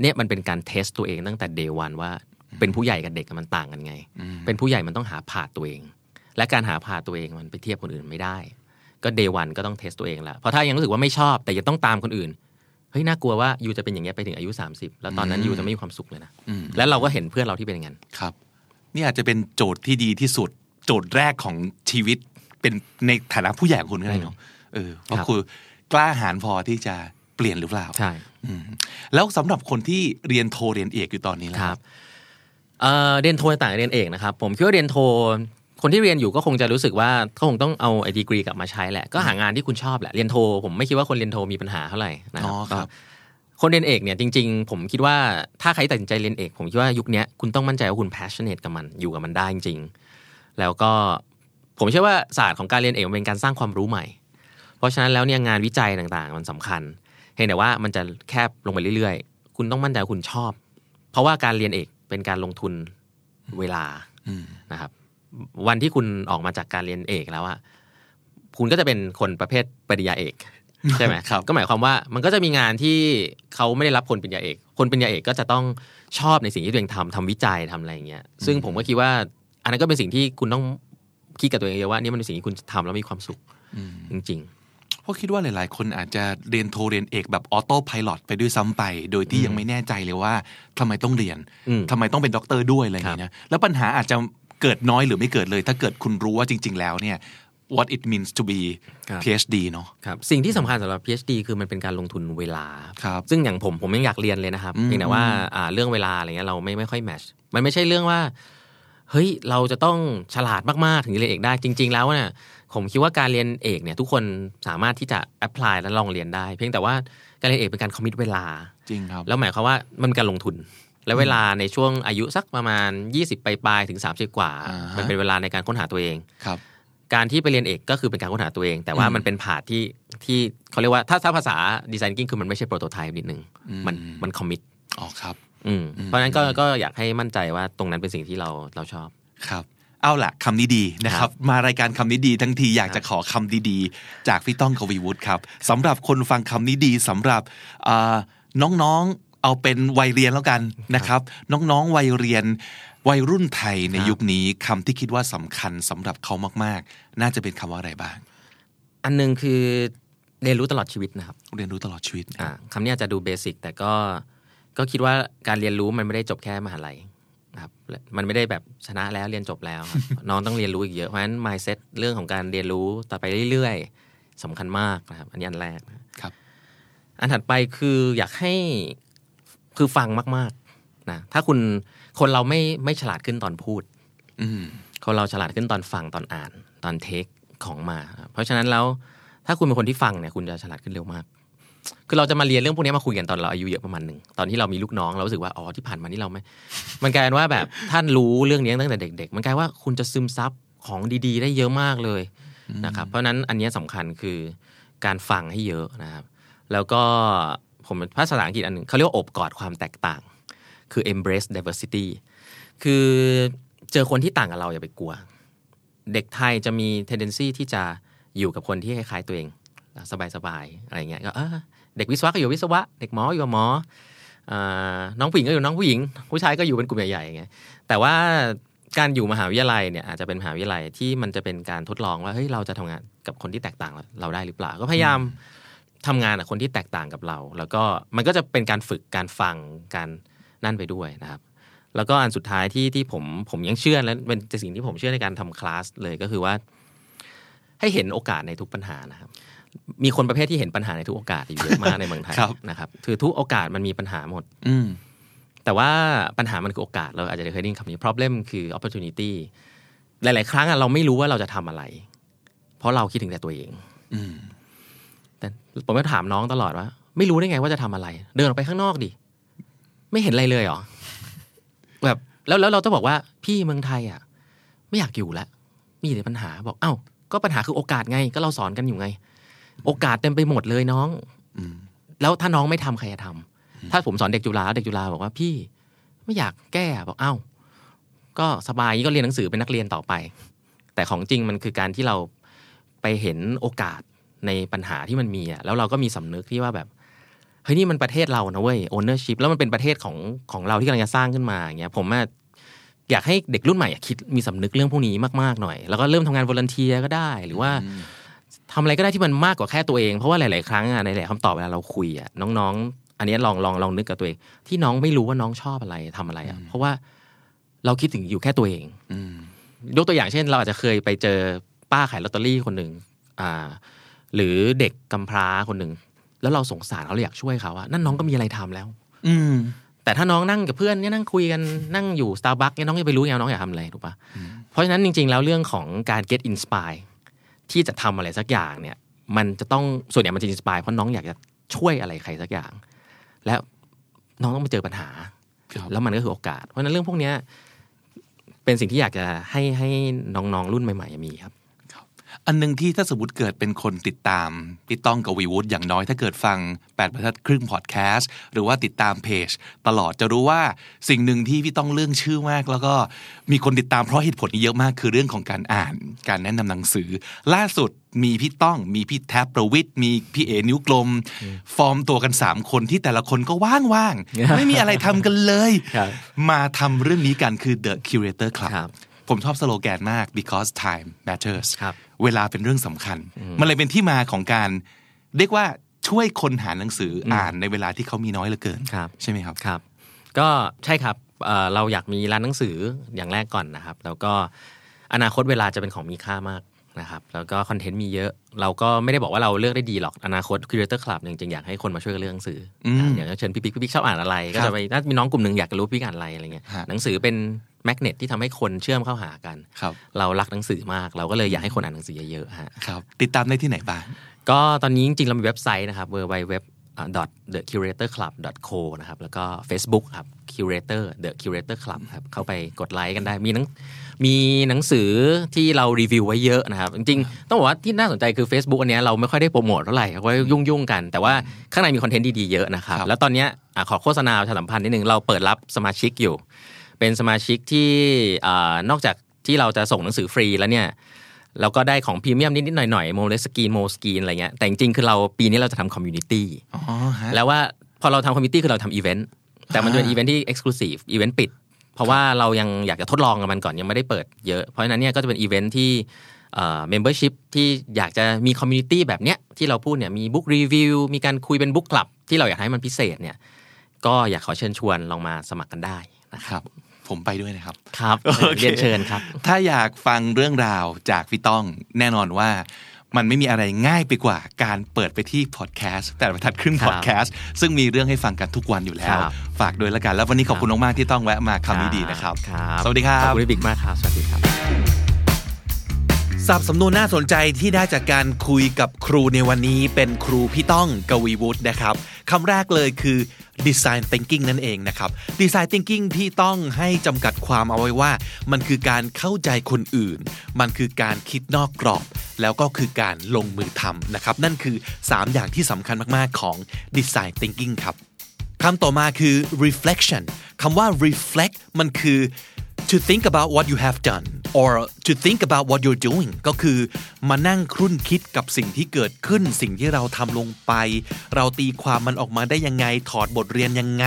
เนี่ยมันเป็นการเทสตัวเองตั้งแต่เดวันว่า เป็นผู้ใหญ่กับเด็กมันต่างกันไงอืมเป็นผู้ใหญ่มันต้องหาผาดตัวเอง และการหาผาดตัวเองมันไปเทียบคนอื่นไม่ได้ ก็เดวันก็ต้องเทสตัวเองละเพราะถ้ายังรู้สึกว่าไม่ชอบ แต่ยังต้องตามคนอื่นเฮ้ยน่ากลัวว่ายูจะเป็นอย่างเงี้ยไปถึงอายุ 30 แล้วตอนนั้นอืมยูจะไม่มีความสุขเลยนะอืมแล้วเราก็เห็นเพื่อนเราที่เป็นอย่างนั้นครับ นี่อาจจะเป็นโจทย์ที่ดีที่สุด โจทย์แรกของชีวิตเป็นในฐานะผู้ใหญ่ของคุณก็ได้เนาะเออเพราะครับคือกล้าหาญพอที่จะเปลี่ยนหรือเปล่าใช่อืมแล้วสำหรับคนที่เรียนโทเรียนเอกอยู่ตอนนี้แล้วครับ เอ่อเรียนโทต่างกับเรียนเอกนะครับ ผมคิดว่าเรียนโทคนที่เรียนอยู่ก็คงจะรู้สึกว่าก็คงต้องเอาไอ้ดีกรีกลับมาใช้แหละก็หางานที่คุณชอบแหละเรียนโท ผมไม่คิดว่าคนเรียนโทมีปัญหาเท่าไหร่นะคอ๋รัอบครับก็คนเรียนเอกเนี่ยจริง ๆ ผมคิดว่าถ้าใครตัดสินใจเรียนเอก ผมคิดว่ายุคเนี้ยคุณต้องมั่นใจว่าคุณ passionate กับมันอยู่กับมันได้จริง ๆ แล้วก็ผมเชื่อว่าศาสตร์ของการเรียนเอกมันเป็นการสร้างความรู้ใหม่ เพราะฉะนั้นแล้วเนี่ยงานวิจัยต่างๆ มันสำคัญเพียงแต่ว่ามันจะแคบลงไปเรื่อยๆ คุณต้องมั่นใจว่าคุณชอบ เพราะว่าการเรียนเอก เป็นการลงทุนเวลาอืมนะครับ วันที่คุณออกมาจากการเรียนเอกแล้วอะคุณก็จะเป็นคนประเภทปริญญาเอกใช่ไหมครับ ก็หมายความว่ามันก็จะมีงานที่เขาไม่ได้รับคนปริญญาเอก คนปริญญาเอกก็จะต้องชอบในสิ่งที่ตัวเองทำทำวิจัยทำอะไรอย่างเงี้ย ซึ่งผมก็คิดว่า อันนั้นก็เป็นสิ่งที่คุณต้องคิดกับตัวเองเองว่านี่มันเป็นสิ่งที่คุณทำแล้วมีความสุขจริงเพ ราะคิดว่าหลาย ๆ คนอาจจะเรียนโทเรียนเอกแบบ autopilot ไปด้วยซ้ำไป โดยที่ยังไม่แน่ใจเลยว่าทำไมต้องเรียนอืมทำไมต้องเป็นด็อกเตอร์ด้วยอะไรอย่างนี้นะแล้วปัญหาอาจจะเกิดน้อยหรือไม่เกิดเลย ถ้าเกิดคุณรู้ว่าจริง ๆ แล้วเนี่ย what it means to be ครับ PhD เนาะๆครับสิ่งที่สำคัญสำหรับ PhD คือมันเป็นการลงทุนเวลาครับซึ่งอย่างผมผมยังอยากเรียนเลยนะครับอืมเพียงแต่ว่าอ่าเรื่องเวลาอะไรเงี้ยเราไม่ไม่ค่อยแมชมันไม่ใช่เรื่องว่าเฮ้ยเราจะต้องฉลาดมาก ๆ ถึงจะเรียนเอกได้จริง ๆ แล้วเนี่ย ผมคิดว่าการเรียนเอกเนี่ยทุกคนสามารถที่จะแอพพลายและลองเรียนได้ เพียงแต่ว่าการเรียนเอกเป็นการคอมมิตเวลาจริงครับแล้วหมายความว่ามันเป็นการลงทุน และเวลาในช่วงอายุสักประมาณ 20ปลายๆถึง 30 กว่าอ่าฮะมันเป็นเวลาในการค้นหาตัวเองครับการที่ไปเรียนเอกก็คือเป็นการค้นหาตัวเอง แต่ว่าอืมมันเป็นผาดที่ที่เขาเรียกว่าถ้าถ้าภาษาดีไซน์กิ้งคือมันไม่ใช่โปรโตไทป์นิดนึงอืมมันมันคอมมิตอ๋อครับอืมเพราะฉะนั้นก็ก็อยากให้มั่นใจว่าตรงนั้นเป็นสิ่งที่เราเราชอบครับ เอาล่ะคำนี้ดีนะครับ มารายการคำนี้ดี ทั้งทีอยากจะขอคำดีๆ จากพี่ต้องกวีวุฒิครับสำหรับคนฟังคำนี้ดีสำหรับอ่าน้องๆเอาเป็นวัยเรียนแล้วกันนะครับ น้องๆวัยเรียนวัยรุ่นไทยในครับยุคนี้คำที่คิดว่าสำคัญสำหรับเขามากๆ น่าจะเป็นคำว่าอะไรบ้าง อันหนึงคือเรียนรู้ตลอดชีวิตนะครับ เรียนรู้ตลอดชีวิตอ่าคำนี้อาจจะดูเบสิกแต่ก็ก็คิดว่าการเรียนรู้มันไม่ได้จบแค่มหาลัยนะ ครับและมันไม่ได้แบบชนะแล้วเรียนจบแล้วครับน้องต้องเรียนรู้อีกเยอะเพราะฉะนั้น mindset เรื่องของการเรียนรู้ต่อไปเรื่อยๆสำคัญมากนะครับ อันนี้อันแรกนะครับ อันถัดไปคืออยากให้คือฟังมากๆนะถ้าคุณคนเราไม่ไม่ฉลาดขึ้นตอนพูด อืมคนเราฉลาดขึ้นตอนฟังตอนอ่าน ตอนเทคของมาครับเพราะฉะนั้นแล้วถ้าคุณเป็นคนที่ฟังเนี่ย คุณจะฉลาดขึ้นเร็วมาก คือเราจะมาเรียนเรื่องพวกนี้มาคุยกันตอนเราอายุเยอะประมาณหนึ่งตอนที่เรามีลูกน้องเรารู้สึกว่าอ๋อที่ผ่านมานี่เราไม่ มันกลายเป็นว่าแบบท่านรู้เรื่องนี้ตั้งแต่เด็ก ๆ มันกลายว่าคุณจะซึมซับของดี ๆ ได้เยอะมากเลยนะครับ เพราะฉะนั้นอันนี้สำคัญคือการฟังให้เยอะนะครับ แล้วก็ผมภาษาอังกฤษอันหนึ่งเขาเรียกว่าอบกอดความแตกต่าง คือ embrace diversity คือเจอคนที่ต่างกับเราอย่าไปกลัว เด็กไทยจะมี tendency ที่จะอยู่กับคนที่คล้ายๆตัวเอง สบายๆอะไรเงี้ยก็เด็กวิศวะก็อยู่วิศวะ เด็กหมออยู่หมออ่าน้องผู้หญิงก็อยู่น้องผู้หญิง ผู้ชายก็อยู่เป็นกลุ่มใหญ่ๆอย่างเงี้ยแต่ว่าการอยู่มหาวิทยาลัยเนี่ยอาจจะเป็นมหาวิทยาลัยที่มันจะเป็นการทดลองว่าเฮ้ยเราจะทำงานกับคนที่แตกต่างเราได้หรือเปล่า ก็พยายามทำงานกับคนที่แตกต่างกับเรา แล้วก็มันก็จะเป็นการฝึกการฟังการนั่นไปด้วยนะครับ แล้วก็อันสุดท้ายที่ที่ผมผมยังเชื่อและเป็นสิ่งที่ผมเชื่อในการทำคลาสเลยก็คือว่า ให้เห็นโอกาสในทุกปัญหานะครับ มีคนประเภทที่เห็นปัญหาในทุกโอกาสอยู่เยอะมากในเมืองไทยครับนะครับคือทุกโอกาสมันมีปัญหาหมด อืมแต่ว่าปัญหามันคือโอกาสเราอาจจะเคยได้ยินคำนี้ problem คือ opportunity หลาย ๆ ครั้งอะเราไม่รู้ว่าเราจะทำอะไร เพราะเราคิดถึงแต่ตัวเองอืมแต่ผมก็ถามน้องตลอดว่า ไม่รู้ได้ไงว่าจะทำอะไร เดินออกไปข้างนอกดิไม่เห็นอะไรเลยเหรอแบบแล้วแล้วเราต้องบอกว่าพี่เมืองไทยอะ ไม่อยากอยู่แล้วมีแต่ปัญหาบอก เอ้าก็ปัญหาคือโอกาสไง ก็เราสอนกันอยู่ไง โอกาสเต็มไปหมดเลยน้องอืมแล้วถ้าน้องไม่ทำใครจะทำถ้าผมสอนเด็กจุฬาเด็กจุฬาบอกว่าพี่ไม่อยากแก้บอกเอ้า ก็สบายก็เรียนหนังสือเป็นนักเรียนต่อไป แต่ของจริงมันคือการที่เราไปเห็นโอกาสในปัญหาที่มันมีอะแล้วเราก็มีสำนึกที่ว่าแบบเฮ้ยนี่มันประเทศเรานะเว้ย ownership แล้วมันเป็นประเทศของของเราที่กำลังจะสร้างขึ้นมาอย่างเงี้ยผมอะอยากให้เด็กรุ่นใหม่อะคิดมีสำนึกเรื่องพวกนี้มากๆหน่อย แล้วก็เริ่มทำงานวอล n เทียก็ได้ หรือว่า ทำอะไรก็ได้ที่มันมากกว่าแค่ตัวเอง เพราะว่าหลาย ๆ ครั้งอะในหลายคำตอบเวลาเราคุยอะน้อง ๆ อันนี้ลองลองลองนึกกับตัวเอง ที่น้องไม่รู้ว่าน้องชอบอะไรทำอะไรอะเพราะว่าเราคิดถึงอยู่แค่ตัวเองอืมยกตัวอย่างเช่น เราอาจจะเคยไปเจอป้าขายลอตเตอรี่คนหนึ่งอ่า หรือเด็กกำพร้าคนหนึ่งแล้วเราสงสารเขาเราอยากช่วยเขาอะนั่นน้องก็มีอะไรทำแล้ว อืมแแต่ถ้าน้องนั่งกับเพื่อนเนี่ยนั่งคุยกันนั่งอยู่สตาร์บัคเนี่ยน้องจะไปรู้ไงว่าน้องอยากทำอะไรถูกปะเพราะฉะนั้นจริง ๆ แล้วเรื่องของการ get inspire ที่จะทำอะไรสักอย่างเนี่ย มันจะต้องส่วนใหญ่มันจะ inspire เพราะน้องอยากจะช่วยอะไรใครสักอย่าง แล้วน้องต้องไปเจอปัญหาครับแล้วมันก็คือโอกาส เพราะฉะนั้นเรื่องพวกเนี้ยเป็นสิ่งที่อยากจะให้ให้น้องๆรุ่นใหม่ ๆ มีครับ อันหนึ่งที่ถ้าสมมติเกิดเป็นคนติดตามพี่ต้องกับวีวูดอย่างน้อยถ้าเกิดฟัง8บรรทัดครึ่งพอดแคสต์หรือว่าติดตามเพจ ตลอดจะรู้ว่าสิ่งหนึ่งที่พี่ต้องเรื่องชื่อมาก แล้วก็มีคนติดตามเพราะเหตุผลนี้เยอะมากคือเรื่องของการอ่าน การแนะนำหนังสือ ล่าสุดมีพี่ต้องมีพี่แท็บประวิทย์มีพี่เอนิ้วกลม ฟอร์มตัวกัน 3 คนที่แต่ละคนก็ว่างๆ ไม่มีอะไรทำกันเลยครับมาทำเรื่องนี้กันคือ The Curator Club ครับ ผมชอบสโลแกนมาก because time matters ครับเวลาเป็นเรื่องสำคัญ มันเลยเป็นที่มาของการเรียกว่าช่วยคนหาหนังสือออ่านในเวลาที่เขามีน้อยเหลือเกินครับใช่ไหมครับครับ ก็ใช่ครับเอ่อเราอยากมีร้านหนังสืออย่างแรกก่อนนะครับ แล้วก็อนาคตเวลาจะเป็นของมีค่ามาก นะครับแล้วก็คอนเทนต์มีเยอะ เราก็ไม่ได้บอกว่าเราเลือกได้ดีหรอกอนาคต Creator Club เนี่ยจริงๆอยากให้คนมาช่วยกันเลือกหนังสืออมอย่างเชิญพี่ปิ๊กพี่ปิ๊กชอบอ่านอะไร ก็จะไปน่ามีน้องกลุ่มหนึ่งอยากจะรู้พี่ปิ๊กอ่านอะไรอะไรเงี้ยฮะหนังสือเป็นแมกเนตที่ทำให้คนเชื่อมเข้าหากันครับเรารักหนังสือมาก เราก็เลยอยากให้คนอ่านหนังสือเยอะๆฮะครับติดตามได้ที่ไหนบ้างก็ตอนนี้จริงๆเรามีเว็บไซต์นะครับ www the curator club co นะครับแล้วก็ Facebook ครับ curator the curator club ครับเข้าไปกดไลค์กันได้มีหนัง มีหนังสือที่เรารีวิวไว้เยอะนะครับ จริงๆ ต้องบอกว่าที่น่าสนใจคือ Facebook อันเนี้ยเราไม่ค่อยได้โปรโมทเท่าไหร่เพราะว่ายุ่งๆกัน แต่ว่าข้างในมีคอนเทนต์ดีๆเยอะนะครับครับแล้วตอนเนี้ยอะขอโฆษณาประชาสัมพันธ์นิดนึงเราเปิดรับสมาชิกอยู่ เป็นสมาชิกที่อ่านอกจากที่เราจะส่งหนังสือฟรีแล้วเนี่ยเราก็ได้ของพรีเมียมนิด ๆ หน่อย ๆ Moleskine Moleskine อะไรเงี้ยแต่จริง ๆ คือเราปีนี้เราจะทำ community อ๋อฮะแล้วว่าพอเราทำ community คือเราทำอีเวนต์แต่มันจะเป็นอ่าอีเวนต์ที่ exclusive event ปิด เพราะว่าเรายังอยากจะทดลองกับมันก่อนยังไม่ได้เปิดเยอะ เพราะฉะนั้นเนี่ยก็จะเป็นอีเวนต์ที่ membership ที่อยากจะมี community แบบเนี้ยที่เราพูดเนี่ยมี book review มีการคุยเป็น book club ที่เราอยากให้มันพิเศษเนี่ยก็อยากขอเชิญชวนลองมาสมัครกันได้นะคครับรับ ผมไปด้วยนะครับ ครับโอเคเรียนเชิญครับ ถ้าอยากฟังเรื่องราวจากพี่ต้องแน่นอนว่า มันไม่มีอะไรง่ายไปกว่าการเปิดไปที่พอดแคสต์แต่ละบรรทัดครึ่งครัพบอดแคสต์ซึ่งมีเรื่องให้ฟังกันทุกวันอยู่แล้วครับฝากด้วยแล้วกัน แล้ววันนี้ขอบคุณมากๆที่ต้องแวะมาคำนี้ดีนะครับครับสวัสดีครับ ขอบคุณพี่บิ๊กมากครับ สวัสดีครับสับสำนวนน่าสนใจที่ได้จากการคุยกับครูในวันนี้เป็นครูพี่ต้องกวีวุฒินะครับคำแรกเลยคือ design thinking นั่นเองนะครับ design thinking พี่ต้องให้จำกัดความเอาไว้ว่า มันคือการเข้าใจคนอื่น มันคือการคิดนอกกรอบ แล้วก็คือการลงมือทำนะครับ นั่นคือ 3 อย่างที่สำคัญมากๆของ design thinking ครับคำต่อมาคือ reflection คำว่า reflect มันคือ to think about what you have done or to think about what you're doing ก็คือมานั่งครุ่นคิดกับสิ่งที่เกิดขึ้น สิ่งที่เราทำลงไป เราตีความมันออกมาได้ยังไง ถอดบทเรียนยังไง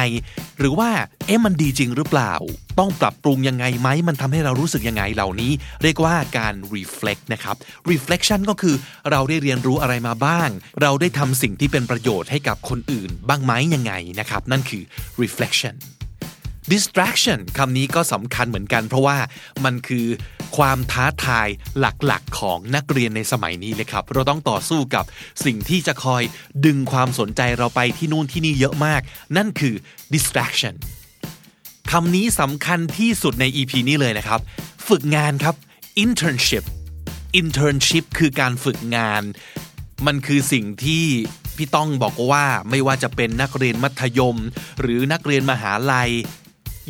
หรือว่าเอ๊ะมันดีจริงหรือเปล่า ต้องปรับปรุงยังไงไหม มันทำให้เรารู้สึกยังไงเหล่านี้ เรียกว่าการ reflect นะครับ reflection ก็คือเราได้เรียนรู้อะไรมาบ้าง เราได้ทำสิ่งที่เป็นประโยชน์ให้กับคนอื่น บ้างไหมยังไงนะครับ นั่นคือ reflection distraction คำนี้ก็สำคัญเหมือนกัน เพราะว่ามันคือความท้าทายหลักๆของนักเรียนในสมัยนี้เลยครับ เราต้องต่อสู้กับสิ่งที่จะคอยดึงความสนใจเราไปที่นู่นที่นี่เยอะมาก นั่นคือ distraction คำนี้สำคัญที่สุดใน EP นี้เลยนะครับ ฝึกงานครับ internship internship คือการฝึกงาน มันคือสิ่งที่พี่ต้องบอกว่าไม่ว่าจะเป็นนักเรียนมัธยม หรือนักเรียนมหาลัย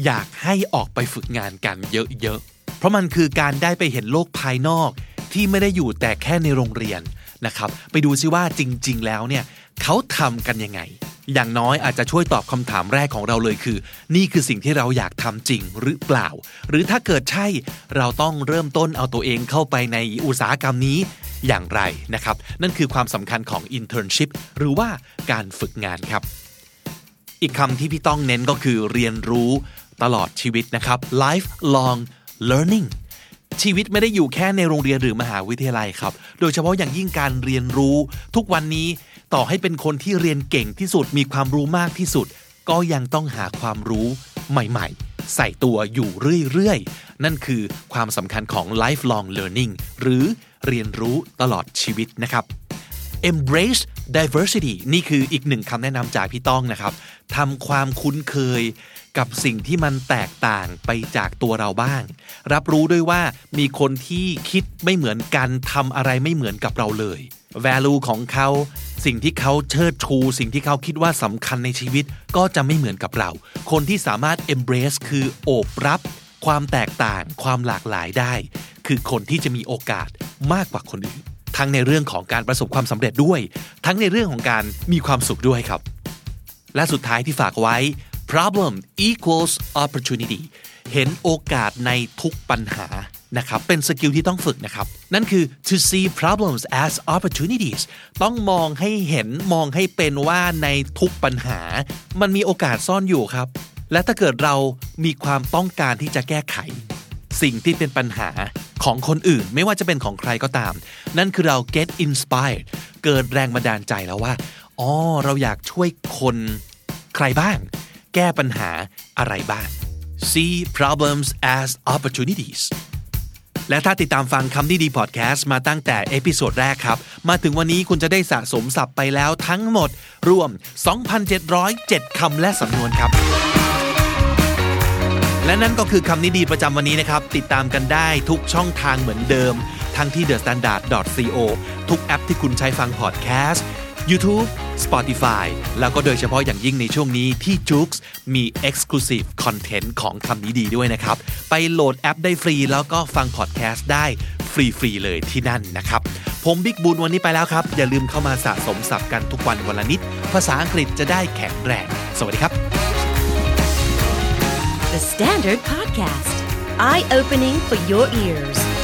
อยากให้ออกไปฝึกงานกันเยอะๆ เพราะมันคือการได้ไปเห็นโลกภายนอกที่ไม่ได้อยู่แต่แค่ในโรงเรียนนะครับ ไปดูซิว่าจริง ๆ แล้วเนี่ยเขาทำกันยังไง อย่างน้อยอาจจะช่วยตอบคำถามแรกของเราเลยคือ นี่คือสิ่งที่เราอยากทำจริงหรือเปล่า หรือถ้าเกิดใช่เราต้องเริ่มต้นเอาตัวเองเข้าไปในอุตสาหกรรมนี้อย่างไรนะครับ นั่นคือความสำคัญของ internship หรือว่าการฝึกงานครับ อีกคำที่พี่ต้องเน้นก็คือเรียนรู้ ตลอดชีวิตนะครับ lifelong learning ชีวิตไม่ได้อยู่แค่ในโรงเรียนหรือมหาวิทยาลัยครับ โดยเฉพาะอย่างยิ่งการเรียนรู้ ทุกวันนี้ต่อให้เป็นคนที่เรียนเก่งที่สุดมีความรู้มากที่สุด ก็ยังต้องหาความรู้ใหม่ๆ ใส่ตัวอยู่เรื่อยๆ นั่นคือความสำคัญของ lifelong learning หรือเรียนรู้ตลอดชีวิตนะครับ embrace diversity นี่คืออีกหนึ่งคำแนะนำจากพี่ต้องนะครับทำความคุ้นเคย กับสิ่งที่มันแตกต่างไปจากตัวเราบ้าง รับรู้ด้วยว่ามีคนที่คิดไม่เหมือนกันทำอะไรไม่เหมือนกับเราเลย value ของเขาสิ่งที่เขาเชิดชู สิ่งที่เขาคิดว่าสำคัญในชีวิตก็จะไม่เหมือนกับเรา คนที่สามารถ embrace คือโอบรับ ความแตกต่างความหลากหลายได้ คือคนที่จะมีโอกาสมากกว่าคนอื่น ทั้งในเรื่องของการประสบความสำเร็จด้วย ทั้งในเรื่องของการมีความสุขด้วยครับ และสุดท้ายที่ฝากไว้ problem equals opportunity เห็นโอกาสในทุกปัญหานะครับเป็นสกิลที่ต้องฝึกนะครับ นั่นคือ to see problems as opportunities ต้องมองให้เห็นมองให้เป็นว่าในทุกปัญหา มันมีโอกาสซ่อนอยู่ครับ และถ้าเกิดเรามีความต้องการที่จะแก้ไข สิ่งที่เป็นปัญหาของคนอื่น ไม่ว่าจะเป็นของใครก็ตาม นั่นคือเรา get inspired เกิดแรงบันดาลใจแล้วว่าอ๋อเราอยากช่วยคนใครบ้าง แก้ปัญหาอะไรบ้าง see problems as opportunities และถ้าติดตามฟังคำนี้ดีพอดแคสต์มาตั้งแต่ episode แรกครับ มาถึงวันนี้คุณจะได้สะสมศัพท์ไปแล้วทั้งหมด รวม 2,707 คำและสำนวนครับ และนั่นก็คือคำนี้ดีประจำวันนี้นะครับ ติดตามกันได้ทุกช่องทางเหมือนเดิม ทั้งที่ thestandard.co ทุกแอปที่คุณใช้ฟังพอดแคสต์ YouTube Spotify แล้วก็โดยเฉพาะอย่างยิ่งในช่วงนี้ที่ j o o x มี Exclusive Content ของคำนี้ดีด้วยนะครับ ไปโหลดแอปได้ฟรีแล้วก็ฟังพอดแคสต์ได้ฟรีๆเลยที่นั่นนะครับ ผมบิ๊กบุญวันนี้ไปแล้วครับ อย่าลืมเข้ามาสะสมศัพท์กันทุกวันวันละนิด ภาษาอังกฤษจะได้แข็งแรง สวัสดีครับ The Standard Podcast, eye opening for your ears.